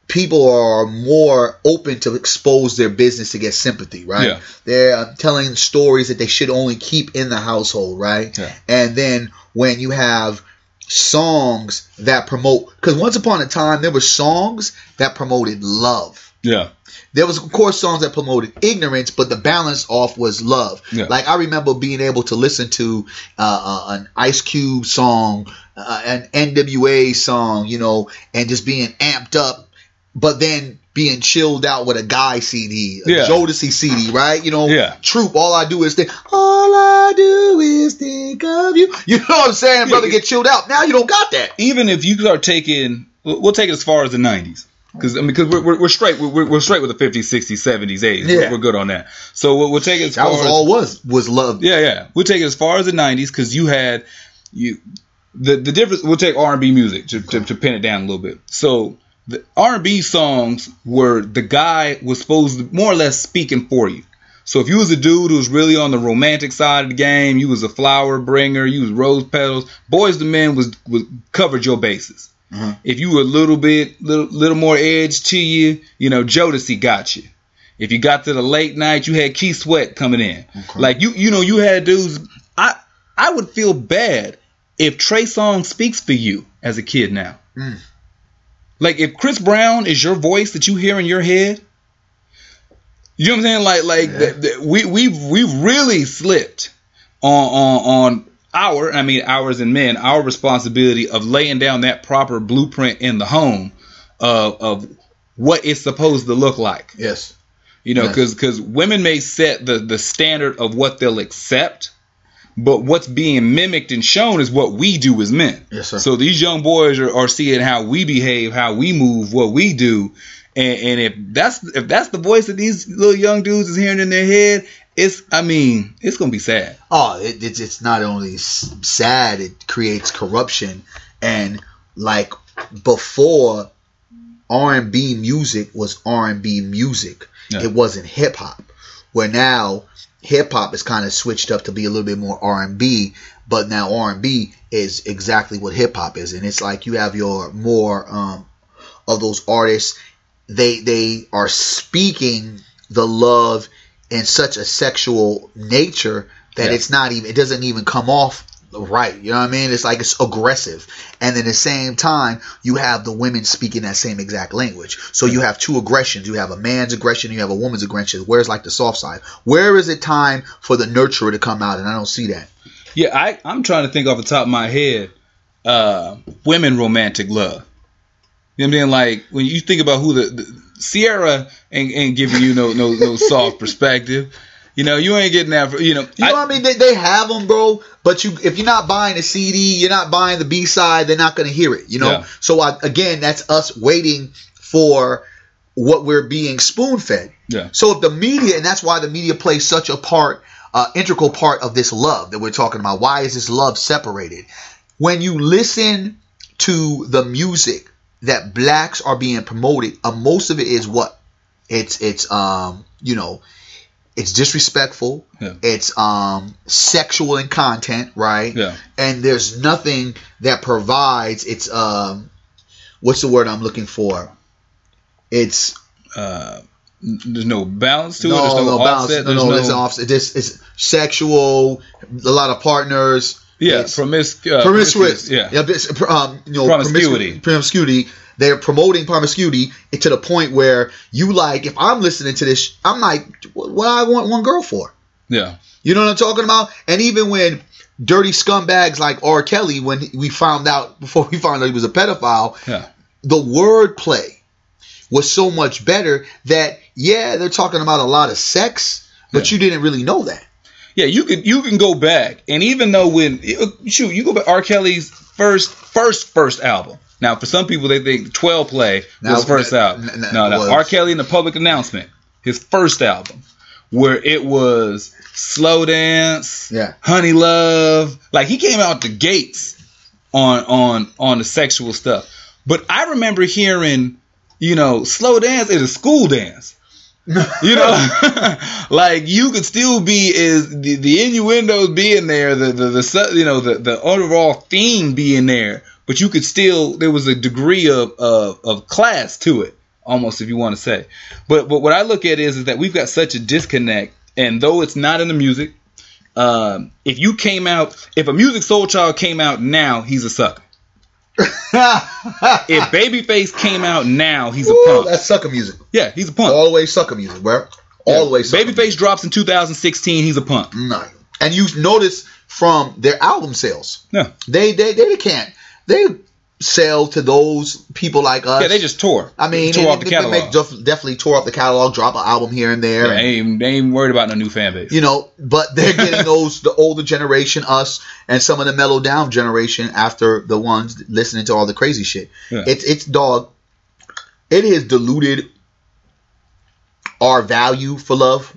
people are more open to expose their business to get sympathy, right? Yeah. They're uh, telling stories that they should only keep in the household, right? Yeah. And then when you have songs that promote, because once upon a time there were songs that promoted love. Yeah. There was, of course, songs that promoted ignorance, but the balance off was love. Yeah. Like I remember being able to listen to uh, uh, an Ice Cube song, uh, an NWA song, you know, and just being amped up, but then being chilled out with a guy CD, a Yeah. Jodeci CD, right? You know, Yeah. Troop. All I do is think, all I do is think of you. You know what I'm saying, brother? Get chilled out. Now you don't got that. Even if you start taking, we'll take it as far as the 90s. Because I mean, because we're, we're, we're straight, we're, we're straight with the 50s, 60s, 70s, 80s. Yeah. We're, we're good on that. So we'll, we'll take it as That far was as all was was love. Yeah, yeah. We'll take it as far as the '90s because you had you the the difference. We'll take R&B music to, to to pin it down a little bit. So the R&B songs were the guy was supposed to more or less speaking for you. So if you was a dude who was really on the romantic side of the game, you was a flower bringer, you was rose petals. Boyz II Men was was covered your bases. Mhm. If you were a little bit little little more edge to you, you know Jodeci got you. If you got to the late night, you had Keith Sweat coming in. Okay. Like you, you know, you had dudes. I I would feel bad if Trey Songz speaks for you as a kid now. Mm. Like if Chris Brown is your voice that you hear in your head, you know what I'm saying? Like like Yeah. the, the, we we we really slipped on on on our I mean ours and men our responsibility of laying down that proper blueprint in the home of of what it's supposed to look like. Yes. You know, Yes. because women may set the the standard of what they'll accept, but what's being mimicked and shown is what we do as men. Yes, sir. So these young boys are, are seeing how we behave, how we move, what we do, and, and if that's if that's the voice that these little young dudes is hearing in their head, it's I mean it's gonna be sad. Oh, it, it's it's not only sad; it creates corruption. And like before, R and B music was R and B music. Yeah. It wasn't hip hop. Where now hip hop is kind of switched up to be a little bit more R and B, but now R and B is exactly what hip hop is, and it's like you have your more um, of those artists. They they are speaking the love in such a sexual nature that Yeah. it's not even it doesn't even come off right. You know what I mean? It's like it's aggressive. And at the same time, you have the women speaking that same exact language. So you have two aggressions. You have a man's aggression, you have a woman's aggression. Where's like the soft side? Where is it time for the nurturer to come out? And I don't see that. Yeah, I I'm trying to think off the top of my head, uh, women romantic love. You know what I'm saying? Like when you think about who the, the Ciara ain't, ain't giving you no no no soft perspective. You know, you ain't getting that. For, you know, You know what I mean? They, they have them, bro. But you, if you're not buying a CD, you're not buying the B side. They're not going to hear it. You know. Yeah. So I, again, that's us waiting for what we're being spoon fed. Yeah. So if the media, and that's why the media plays such a part, uh, integral part of this love that we're talking about. Why is this love separated? When you listen to the music that blacks are being promoted, uh, most of it is what it's it's um you know it's disrespectful. Yeah. It's um sexual in content, right? Yeah. And there's nothing that provides. It's um what's the word I'm looking for? It's uh, there's no balance to it. no, There's no, no, balance. offset. No, there's no, no, an offset. This is sexual, a lot of partners. yeah, It's promis- uh, promiscuous. Yeah, yeah um, you know, Promiscuity. promiscu- promiscuity. They're promoting promiscuity to the point where you like, if I'm listening to this, I'm like, what, I want one girl for? yeah, You know what I'm talking about? And even when dirty scumbags like R. Kelly, when we found out before we found out he was a pedophile, yeah. the wordplay was so much better that yeah, they're talking about a lot of sex, but Yeah. you didn't really know that. Yeah, you could you can go back, and even though when shoot, you go back R. Kelly's first first first album. Now, for some people, they think 12 Play was Now, his first album. n- no, no, R. Kelly in the public announcement, his first album, where it was slow dance, Yeah. honey love, like he came out the gates on on on the sexual stuff. But I remember hearing, you know, slow dance is a school dance. You know, like you could still be is the, the innuendos being there, the the, the you know the the overall theme being there, but you could still there was a degree of of, of class to it, almost if you want to say. But but what I look at is is that we've got such a disconnect, and though it's not in the music, um, if you came out, if a Musiq Soulchild came out now, he's a sucker. If Babyface came out now, he's a Woo, punk. that's sucker music. Yeah, he's a punk. All the way sucker music, bro. All the way sucker Babyface drops in 2016. He's a punk. music. No. And you notice from their album sales, Yeah, they they they can't they sell to those people like us. yeah. They just tore. I mean, they, off the they catalog. make- def- definitely tore up the catalog, drop an album here and there. Yeah, and- they, ain't, they ain't worried about no new fan base. you know, but they're getting those the older generation, us, and some of the mellow down generation after the ones listening to all the crazy shit. Yeah. It's it's dog. It has diluted our value for love.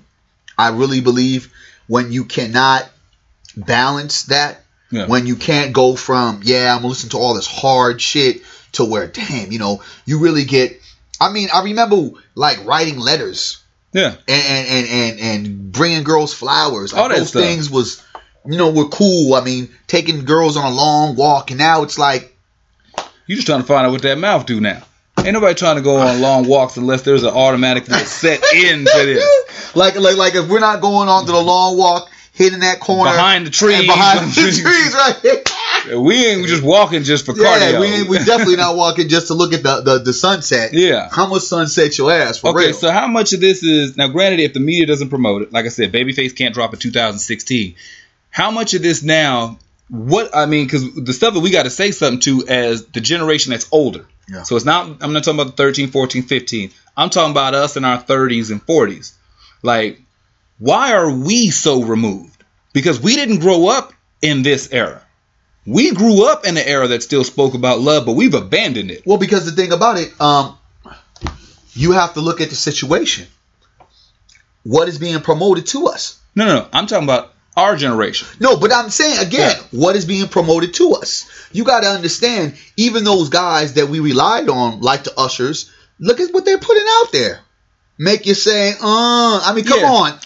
I really believe when you cannot balance that, Yeah. when you can't go from yeah, I'm gonna listen to all this hard shit to where damn, you know, you really get. I mean, I remember like writing letters yeah, and and and and, and bringing girls flowers. Like All that those stuff. things was, you know, were cool. I mean, taking girls on a long walk, and now it's like, you just trying to find out what that mouth do now. Ain't nobody trying to go on long walks unless there's an automatic set in to this. like like like if we're not going on to the long walk, hitting that corner Behind the trees. behind the trees, right? We ain't just walking just for yeah, cardio. we ain't, we definitely not walking just to look at the the, the sunset. Yeah. how much sunset your ass for Okay, real? so how much of this is now? Granted, if the media doesn't promote it, like I said, Babyface can't drop in 2016. How much of this now? What I mean, because the stuff that we got to say something to as the generation that's older. Yeah. So it's not. I'm not talking about the 13, 14, 15. I'm talking about us in our 30s and 40s. Like, why are we so removed? Because we didn't grow up in this era. We grew up in an era that still spoke about love, but we've abandoned it. Well, because the thing about it, um, you have to look at the situation. What is being promoted to us? No, no, no. I'm talking about our generation. No, but I'm saying again, Yeah. what is being promoted to us? You got to understand, even those guys that we relied on, like the ushers, look at what they're putting out there. Make you say, uh, I mean, come Yeah. on.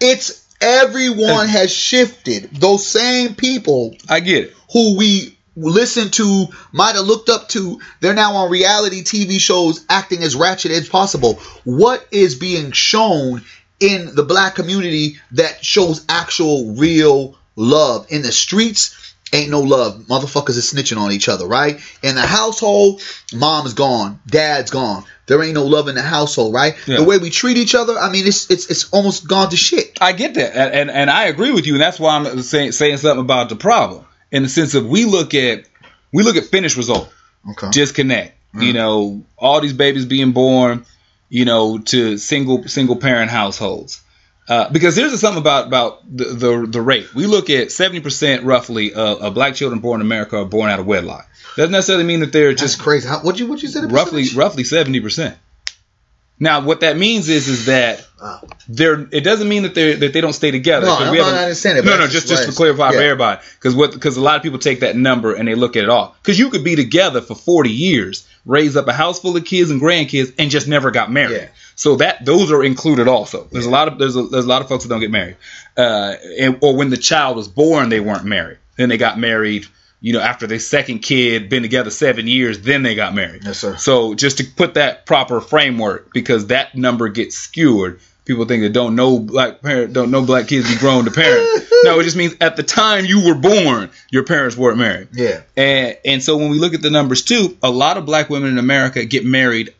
It's everyone has shifted. Those same people I get it. who we listened to, might have looked up to, they're now on reality TV shows acting as ratchet as possible. What is being shown in the black community that shows actual real love? In the streets, ain't no love. Motherfuckers are snitching on each other, right? In the household, mom's gone, dad's gone. There ain't no love in the household, right? Yeah. The way we treat each other, I mean, it's it's it's almost gone to shit. I get that, and, and and I agree with you, and that's why I'm saying saying something about the problem in the sense of we look at we look at finished result, Okay. disconnect. You know, all these babies being born, you know, to single single parent households. Uh, because there's something about about the, the the rate. We look at 70% roughly of, of black children born in America are born out of wedlock. Doesn't necessarily mean that they're That's just crazy. How, what you what you said? roughly percentage? roughly 70%. Now, what that means is is that Wow. they're it doesn't mean that they that they don't stay together. No, I'm we not understanding, No, no, just just to clarify for everybody, because what because a lot of people take that number and they look at it all. Because you could be together for 40 years, raise up a house full of kids and grandkids, and just never got married. Yeah. So that those are included also. There's a lot of there's a, there's a lot of folks that don't get married, uh, and or when the child was born they weren't married, then they got married you know, after their second kid, been together seven years, then they got married. Yes, sir. So just to put that proper framework, because that number gets skewed. People think that don't know black parent, don't know black kids be grown to parents. no, it just means at the time you were born, your parents weren't married. Yeah. And and so when we look at the numbers too, a lot of black women in America get married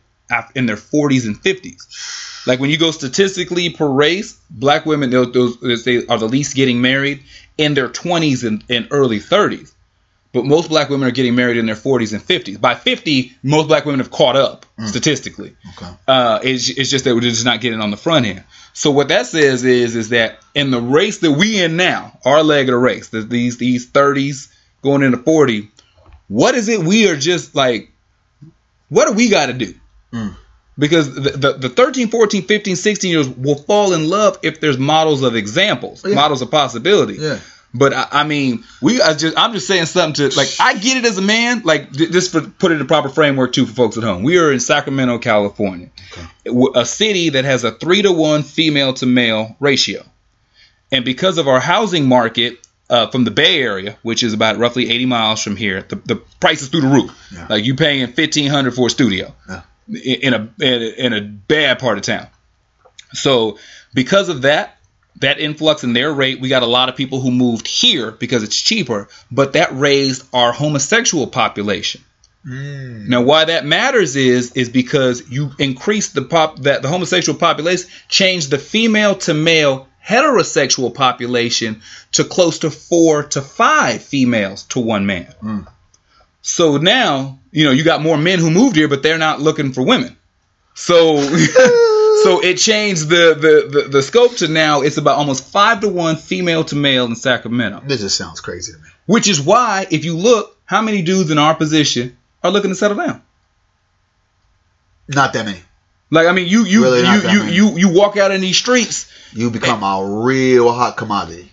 in their 40s and 50s. Like when you go statistically per race, black women those, they are the least getting married in their 20s and, and early 30s. But most black women are getting married in their 40s and 50s. By 50, most black women have caught up statistically. Okay. Uh, it's, it's just that we're just not getting on the front end. So what that says is is that in the race that we in now, our leg of the race, the, these these 30s going into 40, what is it we are just like what do we got to do? Mm. Because the, the, the 13, 14, 15, 16 years will fall in love if there's models of examples, Yeah. models of possibility. Yeah. But I, I mean, we I just I'm just saying something to like I get it as a man, like just for put it in the proper framework too for folks at home. We are in Sacramento, California, a city that has a three to one female to male ratio, and because of our housing market. Uh, from the Bay Area, which is about roughly 80 miles from here, the, the price is through the roof. Yeah. Like you paying 1500 for a studio Yeah. In a, in a in a bad part of town. So because of that, that influx in their rate, we got a lot of people who moved here because it's cheaper, but that raised our homosexual population. Mm. Now, why that matters is is because you increase the pop that the homosexual population changed the female to male heterosexual population to close to four to five females to one man. Mm. So now you know you got more men who moved here, but they're not looking for women. So so it changed the, the the the scope to now it's about almost five to one female to male in Sacramento. This just sounds crazy to me. Which is why if you look, how many dudes in our position are looking to settle down? Not that many. Like I mean, you you Really you you, you you walk out in these streets You become a real hot commodity.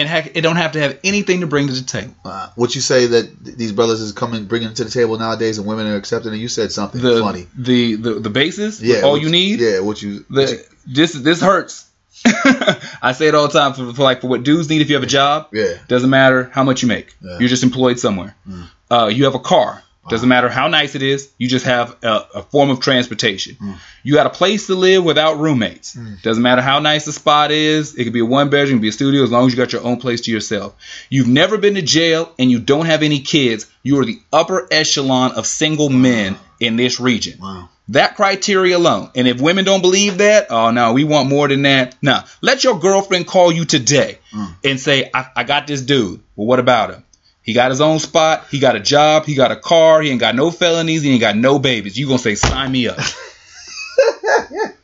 And heck, it don't have to have anything to bring to the table. Uh, what you say that th- these brothers is coming, bringing it to the table nowadays, and women are accepting it. You said something The funny. the the the basis, Yeah. all you need. Yeah. What you? what you- this this hurts. I say it all the time for, for like for what dudes need if you have a job. yeah. Doesn't matter how much you make. Yeah. You're just employed somewhere. Mm. Uh, you have a car. Doesn't matter how nice it is. You just have a, a form of transportation. Mm. You got a place to live without roommates. Mm. Doesn't matter how nice the spot is. It could be a one bedroom, it could be a studio, as long as you got your own place to yourself. You've never been to jail and you don't have any kids. You are the upper echelon of single men in this region. Wow. That criteria alone. And if women don't believe that, oh no, we want more than that. Now, let your girlfriend call you today Mm. and say, I, I got this dude. Well, what about him? He got his own spot. He got a job. He got a car. He ain't got no felonies. He ain't got no babies. You gonna say, sign me up.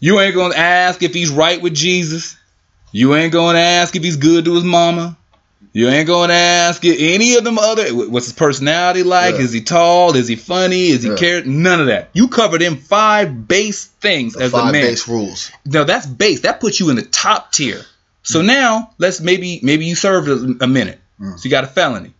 you ain't gonna ask if he's right with Jesus. You ain't gonna ask if he's good to his mama. You ain't gonna ask if any of them other. What's his personality like? Yeah. Is he tall? Is he funny? Is he Yeah. care? None of that. You covered in five base things The as a five man. base rules. Now that's base. That puts you in the top tier. So mm. now let's maybe maybe you served a, a minute. Mm. So you got a felony.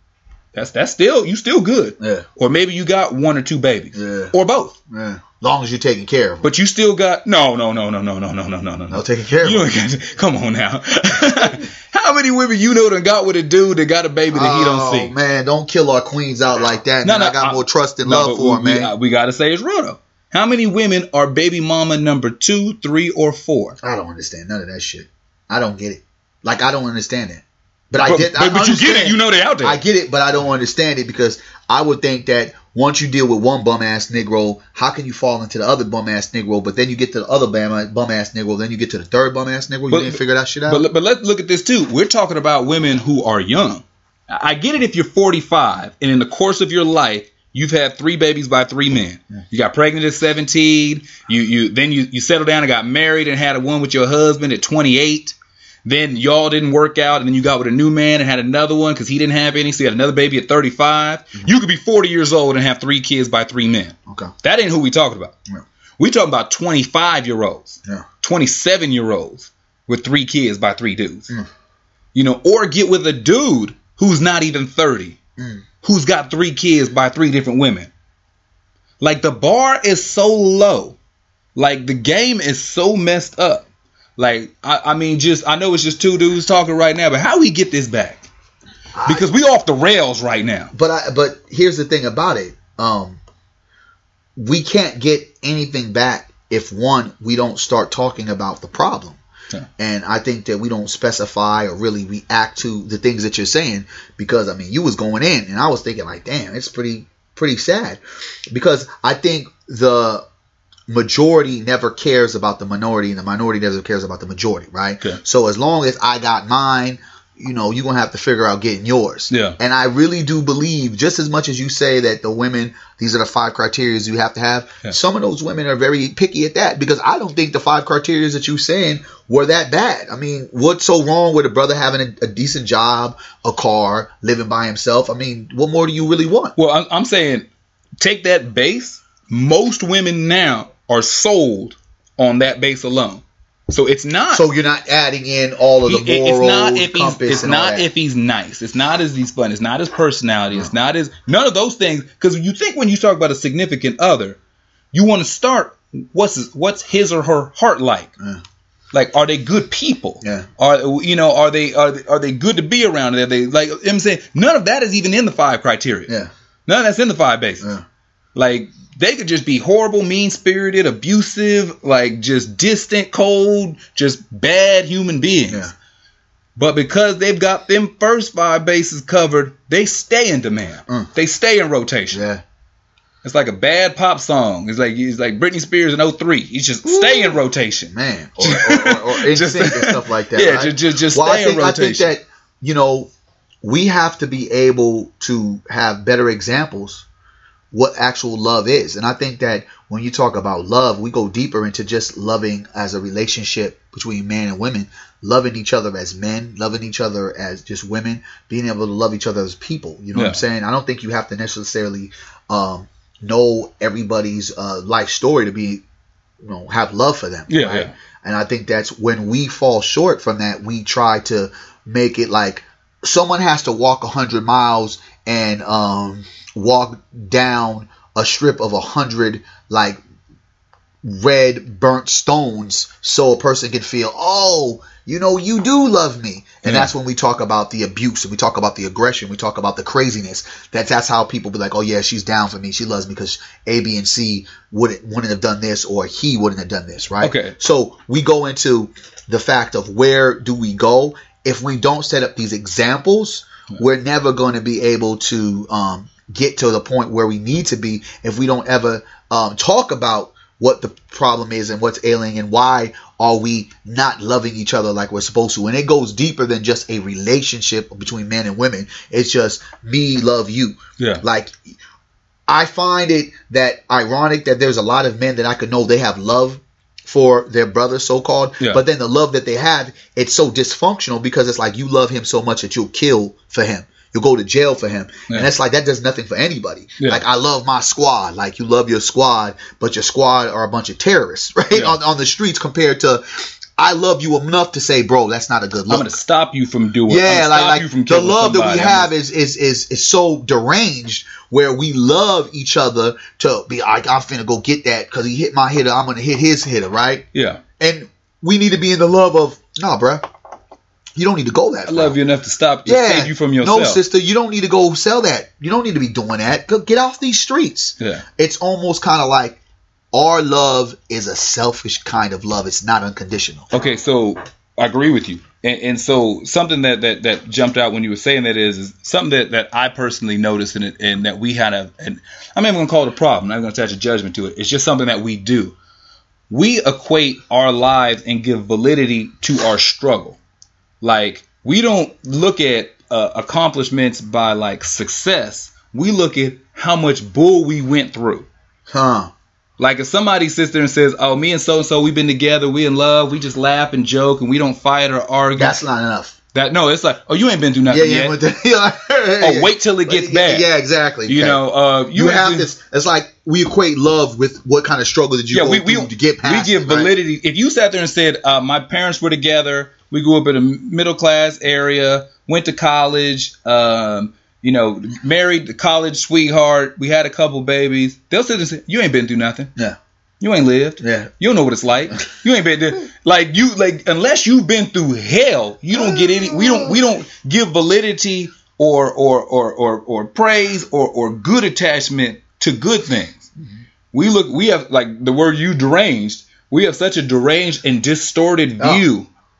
That's that's still you still good. Yeah. Or maybe you got one or two babies. Yeah. Or both. Yeah. Long as you're taking care of them. But you still got no no no no no no no no no no No taking care of You them. got come on now. How many women you know done got with a dude that got a baby that he don't oh, see? man, don't kill our queens out like that. No, no, I got I- more trust and No, love for we, man. we, we gotta say it's real though. How many women are baby mama number two, three, or four? I don't understand none of that shit. I don't get it. Like I don't understand it. But I did. but, I but you get it. You know they out there. I get it, but I don't understand it because I would think that once you deal with one bum ass Negro, how can you fall into the other bum ass Negro? But then you get to the other bum bum ass Negro, then you get to the third bum ass Negro. You But- didn't figure that shit out. But but let's look at this too. We're talking about women who are young. I I get it if you're 45 and in the course of your life you've had three babies by three men. You got pregnant at 17. You you then you you settled down and got married and had a one with your husband at 28. Then y'all didn't work out, and then you got with a new man and had another one because he didn't have any. So you had another baby at 35. You could be 40 years old and have three kids by three men. okay. That ain't who we talking about. Yeah. We talking about 25 year olds, Yeah. 27 year olds with three kids by three dudes. Mm. You know, or get with a dude who's not even 30, Mm. who's got three kids by three different women. Like the bar is so low. Like the game is so messed up. Like I, I mean, just I know it's just two dudes talking right now, but how we get this back? because we off the rails right now. But I, but here's the thing about it. Um, we can't get anything back if one we don't start talking about the problem. Yeah. And I think that we don't specify or really react to the things that you're saying because I mean you was going in and I was thinking like damn it's pretty pretty sad because I think the majority never cares about the minority and the minority never cares about the majority right Okay. so as long as I got mine you know you're gonna have to figure out getting yours Yeah. and I really do believe just as much as you say that the women these are the five criteria you have to have Yeah. some of those women are very picky at that because I don't think the five criteria that you're saying were that bad. I mean, what's so wrong with a brother having a, a decent job, a car, living by himself? I mean, what more do you really want? Well, I'm, I'm saying take that base. Most women now are sold on that base alone. So it's not. So you're not adding in all of the He- morals, it's not if he's it's not if he's nice. It's not as he's fun. It's not his personality. It's not his none of those things. Because you think when you talk about a significant other, you want to start what's his, what's his or her heart like. Yeah. Like, are they good people? Yeah. Are you know are they are they, are they good to be around? Are they like I'm saying none of that is even in the five criteria. Yeah. None of that's in the five bases. Yeah. Like they could just be horrible, mean spirited, abusive, like just distant, cold, just bad human beings. Yeah. But because they've got them first five bases covered, they stay in demand. Mm. They stay in rotation. Yeah. It's like a bad pop song. It's like it's like Britney Spears in 03. He's just stay in rotation. man, or, or, or, or Just- and stuff like that. Yeah, right? just just, just well, stay I think, in I think that you know we have to be able to have better examples what actual love is, and I think that when you talk about love, we go deeper into just loving as a relationship between man and women, loving each other as men, loving each other as just women, being able to love each other as people. You know what I'm saying? I don't think you have to necessarily um, know everybody's uh, life story to be, you know, have love for them. Yeah, right? yeah. And I think that's when we fall short from that, we try to make it like someone has to walk a hundred miles and um, walk down a strip of a hundred like red burnt stones so a person can feel oh you know you do love me. And Yeah. that's when we talk about the abuse and we talk about the aggression. We talk about the craziness. That's that's how people be like oh yeah she's down for me. She loves me because a b and c wouldn't wouldn't have done this or he wouldn't have done this right? Okay. so we go into the fact of where do we go. If we don't set up these examples we're never going to be able to um, get to the point where we need to be if we don't ever um, talk about what the problem is and what's ailing and why are we not loving each other like we're supposed to and it goes deeper than just a relationship between men and women it's just me love you Yeah. like i find it that ironic that there's a lot of men that i could know they have love for their brother so called Yeah. but then the love that they have it's so dysfunctional because it's like you love him so much that you'll kill for him you'll go to jail for him Yeah. and it's like that does nothing for anybody Yeah. like i love my squad like you love your squad but your squad are a bunch of terrorists right Yeah. on, on the streets compared to i love you enough to say bro that's not a good love. I'm look gonna stop you from doing. I'm yeah, like, stop like you from the love that we have is, is is is so deranged where we love each other to be like I'm finna go get that because he hit my hitter, I'm gonna hit his hitter, right? yeah. And we need to be in the love of nah, bruh. You don't need to go that. I love you enough to stop to Yeah, save you from yourself. no, sister, you don't need to go sell that. You don't need to be doing that. Go get off these streets. Yeah. It's almost kind of like our love is a selfish kind of love. It's not unconditional. Okay, so I agree with you. And, and so something that, that, that jumped out when you were saying that is, is something that, that I personally noticed it and that we had a and I'm not even gonna call it a problem, I'm not gonna attach a judgment to it. It's just something that we do. We equate our lives and give validity to our struggle. Like we don't look at uh, accomplishments by like success. We look at how much bull we went through. Huh. Like if somebody sits there and says, "Oh, me and so and so, we've been together, we in love, we just laugh and joke, and we don't fight or argue." That's not enough. that no, it's like, "Oh, you ain't been through nothing yeah. yet." but the- yeah, oh, wait till it gets bad. Yeah, exactly. You Okay. know, uh, you, you have been- this. It's like we equate love with what kind of struggle did you Yeah, go we through we to get past. we give it, right? validity. If you sat there and said, uh, "My parents were together, we grew up in a middle class area, went to college." Um, you know, married the college sweetheart. We had a couple babies. They'll sit and say, "You ain't been through nothing. Yeah, You ain't lived. yeah. You don't know what it's like. You ain't been there. Like you like unless you've been through hell, you don't get any we don't we don't give validity or or or or, or praise or or good attachment to good things. Mm-hmm. We look we have like the word you deranged. We have such a deranged and distorted Oh.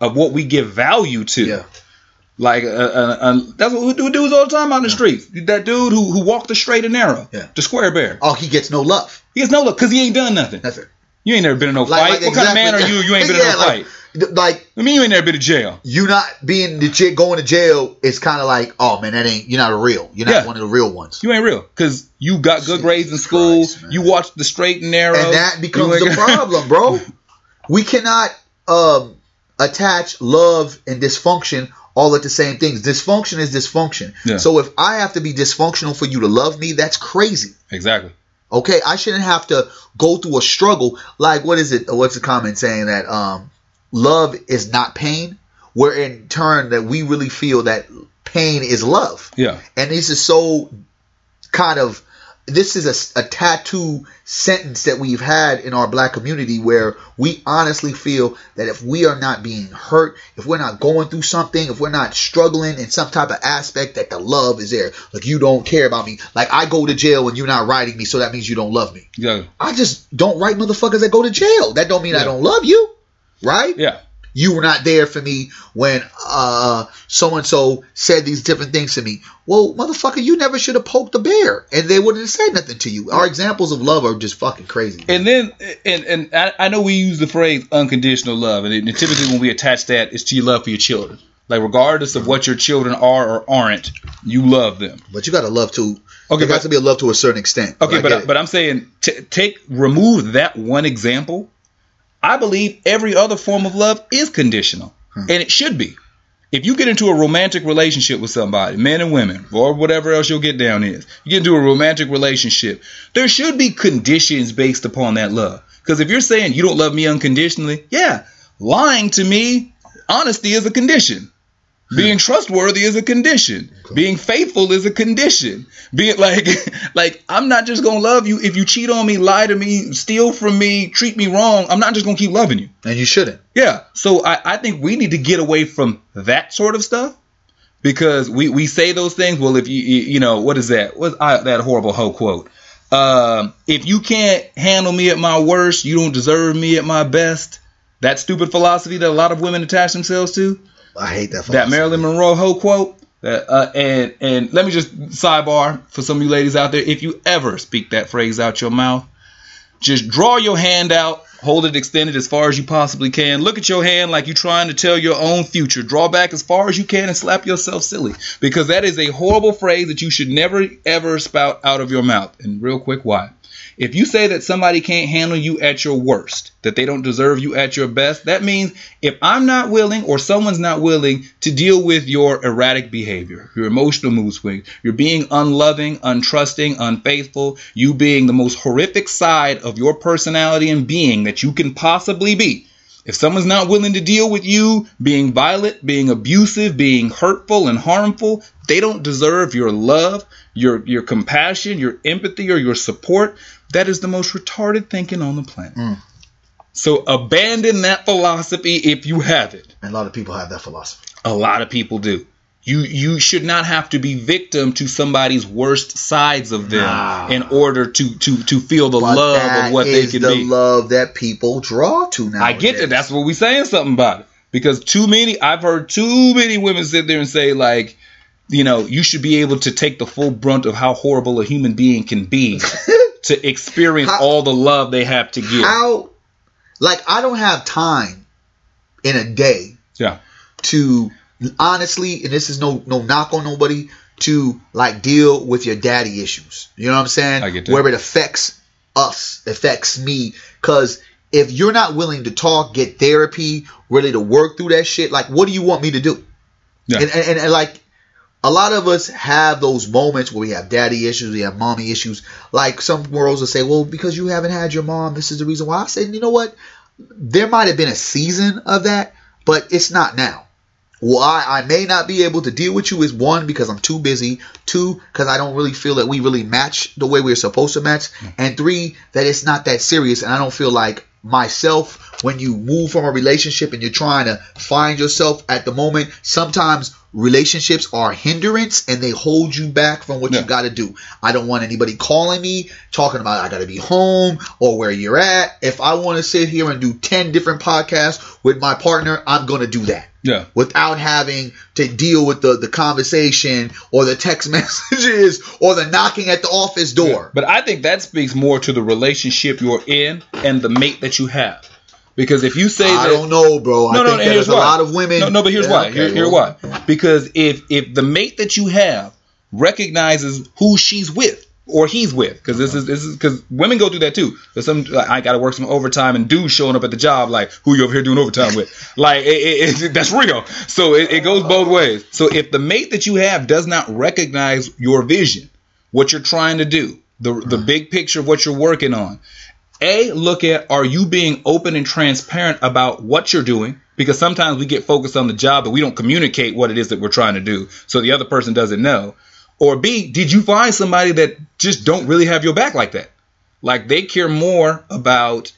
Of what we give value to. Yeah. Like uh, uh, uh, that's what we do dudes all the time on the street. That dude who who walked the straight and narrow, Yeah. the square bear. Oh, he gets no love. He gets no look because he ain't done nothing. That's it. You ain't never been in no Like- fight. like what kind of man are you? You ain't been Yeah, in no like- fight. Like I mean, you ain't never been to jail. you not being the j- going to jail is kind of like, oh man, that ain't you're not a real. You're not Yeah. one of the real ones. You ain't real because you got good grades in school. Christ, you watched the straight and narrow, and that becomes the problem, bro. We cannot um, attach love and dysfunction all at the same things. Dysfunction is dysfunction. Yeah. So if I have to be dysfunctional for you to love me, that's crazy. exactly. Okay, I shouldn't have to go through a struggle. Like what is it? What's the comment saying that um, love is not pain? Where in turn that we really feel that pain is love, Yeah, and this is so kind of this is a, a tattoo sentence that we've had in our black community where we honestly feel that if we are not being hurt, if we're not going through something, if we're not struggling in some type of aspect, that the love is there. Like you don't care about me. Like I go to jail and you're not writing me, so that means you don't love me. Yeah. I just don't write motherfuckers that go to jail. That don't mean I don't love you, right? Yeah, You were not there for me when uh so and so said these different things to me. Well, motherfucker, you never should have poked the bear, and they wouldn't have said nothing to you. Our examples of love are just fucking crazy. and then and and I, I know we use the phrase unconditional love, and, it, and typically when we attach that, it's to your love for your children. Like regardless of what your children are or aren't, you love them. But you got to love to. Okay, there but- has to be a love to a certain extent. Okay, I but I, but I'm saying t- take remove that one example. I believe every other form of love is conditional, Hmm. and it should be. If you get into a romantic relationship with somebody, men and women, or whatever else you'll get down is, you get into a romantic relationship, there should be conditions based upon that love. Because if you're saying you don't love me unconditionally, yeah, lying to me, honesty is a condition. Being trustworthy is a condition. Being faithful is a condition. Being like, like I'm not just gonna love you if you cheat on me, lie to me, steal from me, treat me wrong. I'm not just gonna keep loving you. and you shouldn't. Yeah. So I, I think we need to get away from that sort of stuff because we, we say those things. Well, if you you, you know what is that? What's I, that horrible hoe quote? Um, if you can't handle me at my worst, you don't deserve me at my best. That stupid philosophy that a lot of women attach themselves to I hate that. that. Marilyn Monroe hoe quote. That, uh, and and let me just sidebar for some of you ladies out there: if you ever speak that phrase out your mouth, just draw your hand out, hold it extended as far as you possibly can. Look at your hand like you're trying to tell your own future. Draw back as far as you can and slap yourself silly because that is a horrible phrase that you should never ever spout out of your mouth. And real quick, why? If you say that somebody can't handle you at your worst, that they don't deserve you at your best, that means if I'm not willing or someone's not willing to deal with your erratic behavior, your emotional mood swings, you're being unloving, untrusting, unfaithful, you being the most horrific side of your personality and being that you can possibly be. If someone's not willing to deal with you being violent, being abusive, being hurtful and harmful, they don't deserve your love, your your compassion, your empathy, or your support. That is the most retarded thinking on the planet. Mm. So abandon that philosophy if you have it. And a lot of people have that philosophy. A lot of people do. You you should not have to be victim to somebody's worst sides of them Nah. in order to to to feel the But love of what they is can the be. love that people draw to now. I get that. That's what we saying something about it. Because too many, I've heard too many women sit there and say like, you know, you should be able to take the full brunt of how horrible a human being can be to experience How- all the love they have to give. how. Like I don't have time in a day yeah, to honestly, and this is no no knock on nobody, to like deal with your daddy issues. You know what I'm saying? I get that. Where it affects us, affects me. Cause if you're not willing to talk, get therapy, really to work through that shit, like what do you want me to do? Yeah. And, and, and like a lot of us have those moments where we have daddy issues, we have mommy issues. Like some girls will say, well, because you haven't had your mom, this is the reason why. I said, you know what? There might have been a season of that, but it's not now. Why I may not be able to deal with you is one because I'm too busy, two because I don't really feel that we really match the way we're supposed to match, mm-hmm. and three that it's not that serious, and I don't feel like myself when you move from a relationship and you're trying to find yourself at the moment sometimes relationships are hindrance and they hold you back from what Yeah. you got to do i don't want anybody calling me talking about i got to be home or where you're at if i want to sit here and do 10 different podcasts with my partner i'm going to do that Yeah. without having to deal with the, the conversation or the text messages or the knocking at the office door. But I think that speaks more to the relationship you're in and the mate that you have. Because if you say I that don't know, bro. I no, no, think here's there's a why. lot of women. No, no, but here's Yeah, why. okay, here, here well, why. Because if if the mate that you have recognizes who she's with or he's with, because this is this is because women go through that too. There's some like, I got to work some overtime, and dudes showing up at the job like, who you over here doing overtime with? Like it, it, it, that's real. So it, it goes both ways. So if the mate that you have does not recognize your vision, what you're trying to do, the the mm-hmm. big picture of what you're working on, a, look at are you being open and transparent about what you're doing? Because sometimes we get focused on the job, but we don't communicate what it is that we're trying to do. So the other person doesn't know. Or B, did you find somebody that just don't really have your back like that? Like they care more about,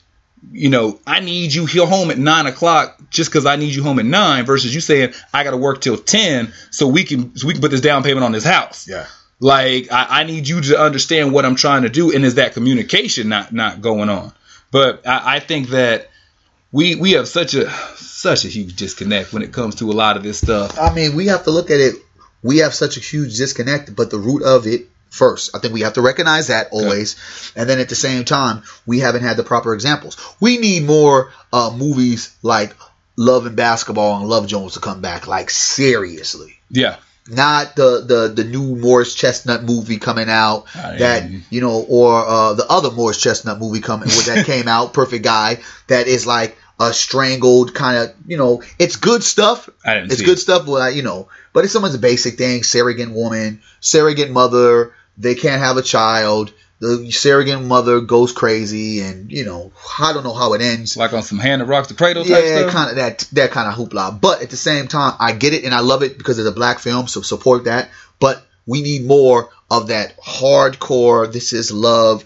you know, I need you here home at nine o'clock just because I need you home at nine versus you saying I got to work till ten so we can so we can put this down payment on this house. Yeah. Like I, I need you to understand what I'm trying to do, and is that communication not not going on? But I, I think that we we have such a such a huge disconnect when it comes to a lot of this stuff. I mean, we have to look at it. We have such a huge disconnect, but the root of it first. I think we have to recognize that always, and then at the same time, we haven't had the proper examples. We need more uh, movies like Love and Basketball and Love Jones to come back, like seriously. Yeah, not the the the new Morris Chestnut movie coming out I that am- you know or uh, the other Morris Chestnut movie coming that came out Perfect Guy that is like a strangled kind of you know it's good stuff it's good it. stuff but I, you know but it's someone's basic thing surrogate woman surrogate mother they can't have a child the surrogate mother goes crazy and you know I don't know how it ends like on some hand that rocks the cradle type yeah, kind of that that kind of hoopla. But at the same time, I get it and I love it because it's a black film, so support that. But we need more of that hardcore. This is love,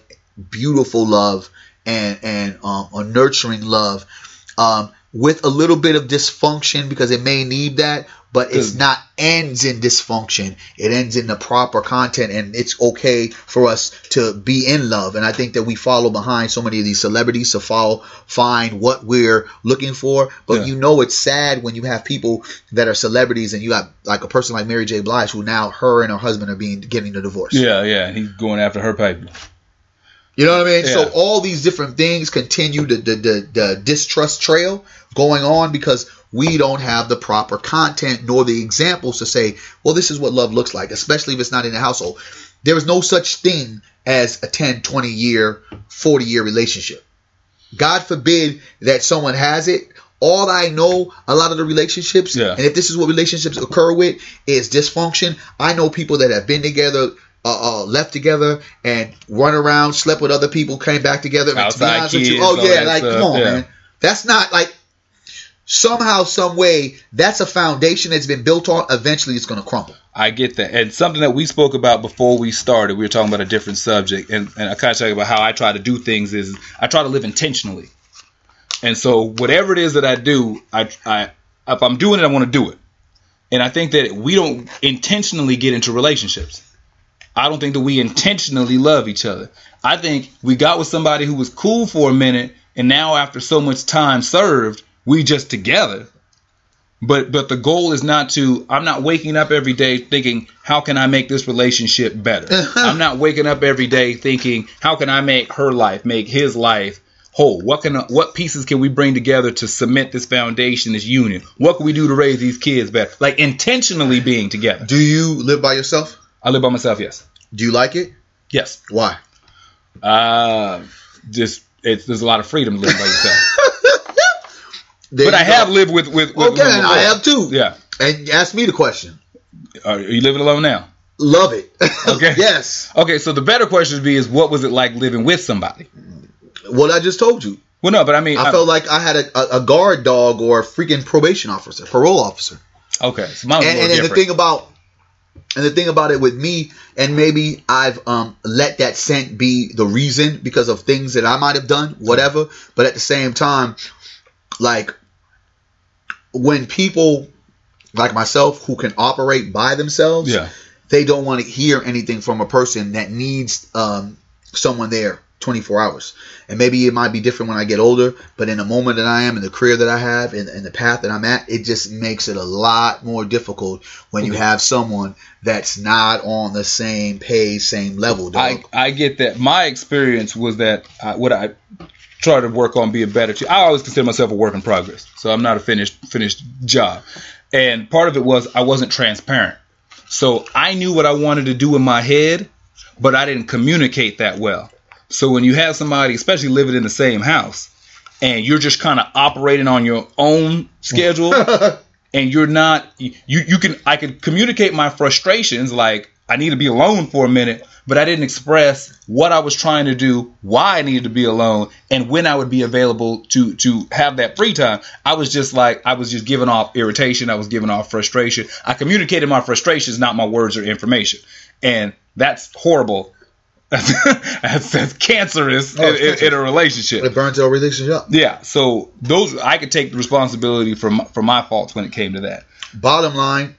beautiful love, and and um, a nurturing love, um, with a little bit of dysfunction because it may need that. But it's not ends in dysfunction. It ends in the proper content, and it's okay for us to be in love. And I think that we follow behind so many of these celebrities to follow, find what we're looking for. But Yeah. you know, it's sad when you have people that are celebrities, and you got like a person like Mary J. Blige, who now her and her husband are being getting a divorce. Yeah, yeah, and he's going after her paper. You know what I mean? Yeah. So all these different things continue the, the, the, the distrust trail going on because we don't have the proper content nor the examples to say, well, this is what love looks like, especially if it's not in the household. There is no such thing as a 10, 20 year, 40 year relationship. God forbid that someone has it. All I know, a lot of the relationships, Yeah. and if this is what relationships occur with, is dysfunction. I know people that have been together, uh, uh, left together, and run around, slept with other people, came back together. And to be Outside honest with you, kids, oh yeah, like stuff, come on, yeah. man. That's not like somehow, some way, that's a foundation that's been built on. Eventually, it's going to crumble. I get that. And something that we spoke about before we started, we were talking about a different subject, and, and I kind of talking about how I try to do things is I try to live intentionally. And so whatever it is that I do, I, I if I'm doing it, I want to do it. And I think that we don't intentionally get into relationships. I don't think that we intentionally love each other. I think we got with somebody who was cool for a minute, and now after so much time served, we just together. But but the goal is not to. I'm not waking up every day thinking how can I make this relationship better. I'm not waking up every day thinking how can I make her life, make his life whole. What can what pieces can we bring together to cement this foundation, this union? What can we do to raise these kids better? Like intentionally being together. Do you live by yourself? I live by myself. Yes. Do you like it? Yes. Why? Uh, just it's there's a lot of freedom to live by yourself. There but you I go. have lived with with. with Okay, I have too. Yeah. And ask me the question. Are you living alone now? Love it. Okay. yes. Okay, so the better question would be is what was it like living with somebody? What I just told you. Well, no, but I mean, I felt like I had a, a, guard dog or a freaking probation officer, parole officer. okay, so mine was And, and, and the thing about And the thing about it with me, and maybe I've um, let that scent be the reason because of things that I might have done, whatever. But at the same time, like when people like myself who can operate by themselves, Yeah. they don't want to hear anything from a person that needs um, someone there 24 hours. And maybe it might be different when I get older, but in the moment that I am, in the career that I have, in, in the path that I'm at, it just makes it a lot more difficult when you have someone that's not on the same page, same level. Dog. I, I get that. My experience was that I, what I try to work on being better. I always consider myself a work in progress, so I'm not a finished finished job. And part of it was I wasn't transparent. So I knew what I wanted to do in my head, but I didn't communicate that well. So when you have somebody, especially living in the same house, and you're just kind of operating on your own schedule, and you're not you you can I can communicate my frustrations like I need to be alone for a minute, but I didn't express what I was trying to do, why I needed to be alone, and when I would be available to to have that free time. I was just like I was just giving off irritation, I was giving off frustration. I communicated my frustrations, not my words or information. And that's horrible. that's, that's cancerous Oh, in, in- a relationship. it burns our relationship up. Yeah, so those I could take the responsibility for my, for my faults when it came to that. Bottom line,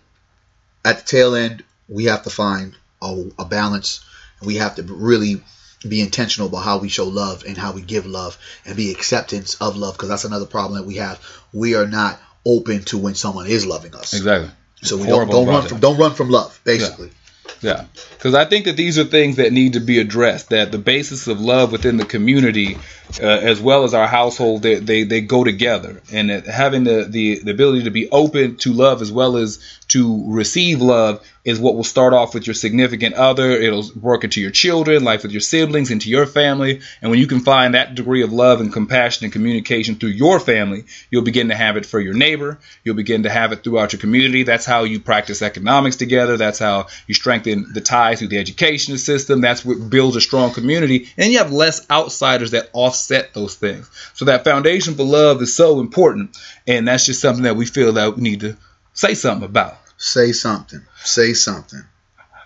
at the tail end, we have to find a, a balance. We have to really be intentional about how we show love and how we give love and be acceptance of love because that's another problem that we have. We are not open to when someone is loving us. Exactly. So we don't, don't run from don't run from love, basically. Yeah, because I think that these are things that need to be addressed. That the basis of love within the community, uh, as well as our household, they, they, they go together. And having the, the the ability to be open to love as well as to receive love is what will start off with your significant other. It'll work into your children, life with your siblings, into your family. And when you can find that degree of love and compassion and communication through your family, you'll begin to have it for your neighbor. You'll begin to have it throughout your community. That's how you practice economics together. That's how you strengthen the ties through the education system. That's what builds a strong community. And you have less outsiders that offset those things. So that foundation for love is so important. And that's just something that we feel that we need to say something about. Say something. Say something.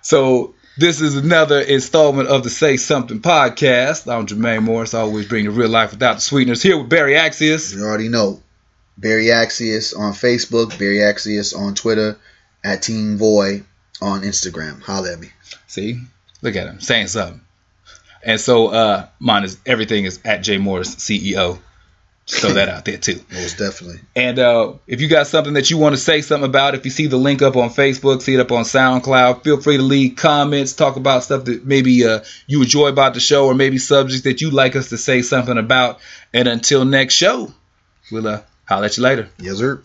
So this is another installment of the Say Something podcast. I'm Jermaine Morris. I always bring the real life without the sweeteners. Here with Barry Axius. You already know. Barry Axius on Facebook, Barry Axius on Twitter, at Team Voy on Instagram. Holla at me. See, look at him saying something. And so uh, mine is everything is at J Morris CEO. Throw that out there too. Most definitely. And uh, if you got something that you want to say something about, if you see the link up on Facebook, see it up on SoundCloud, feel free to leave comments, talk about stuff that maybe uh, you enjoy about the show, or maybe subjects that you'd like us to say something about. And until next show, we'll uh, holler at you later. Yes, sir.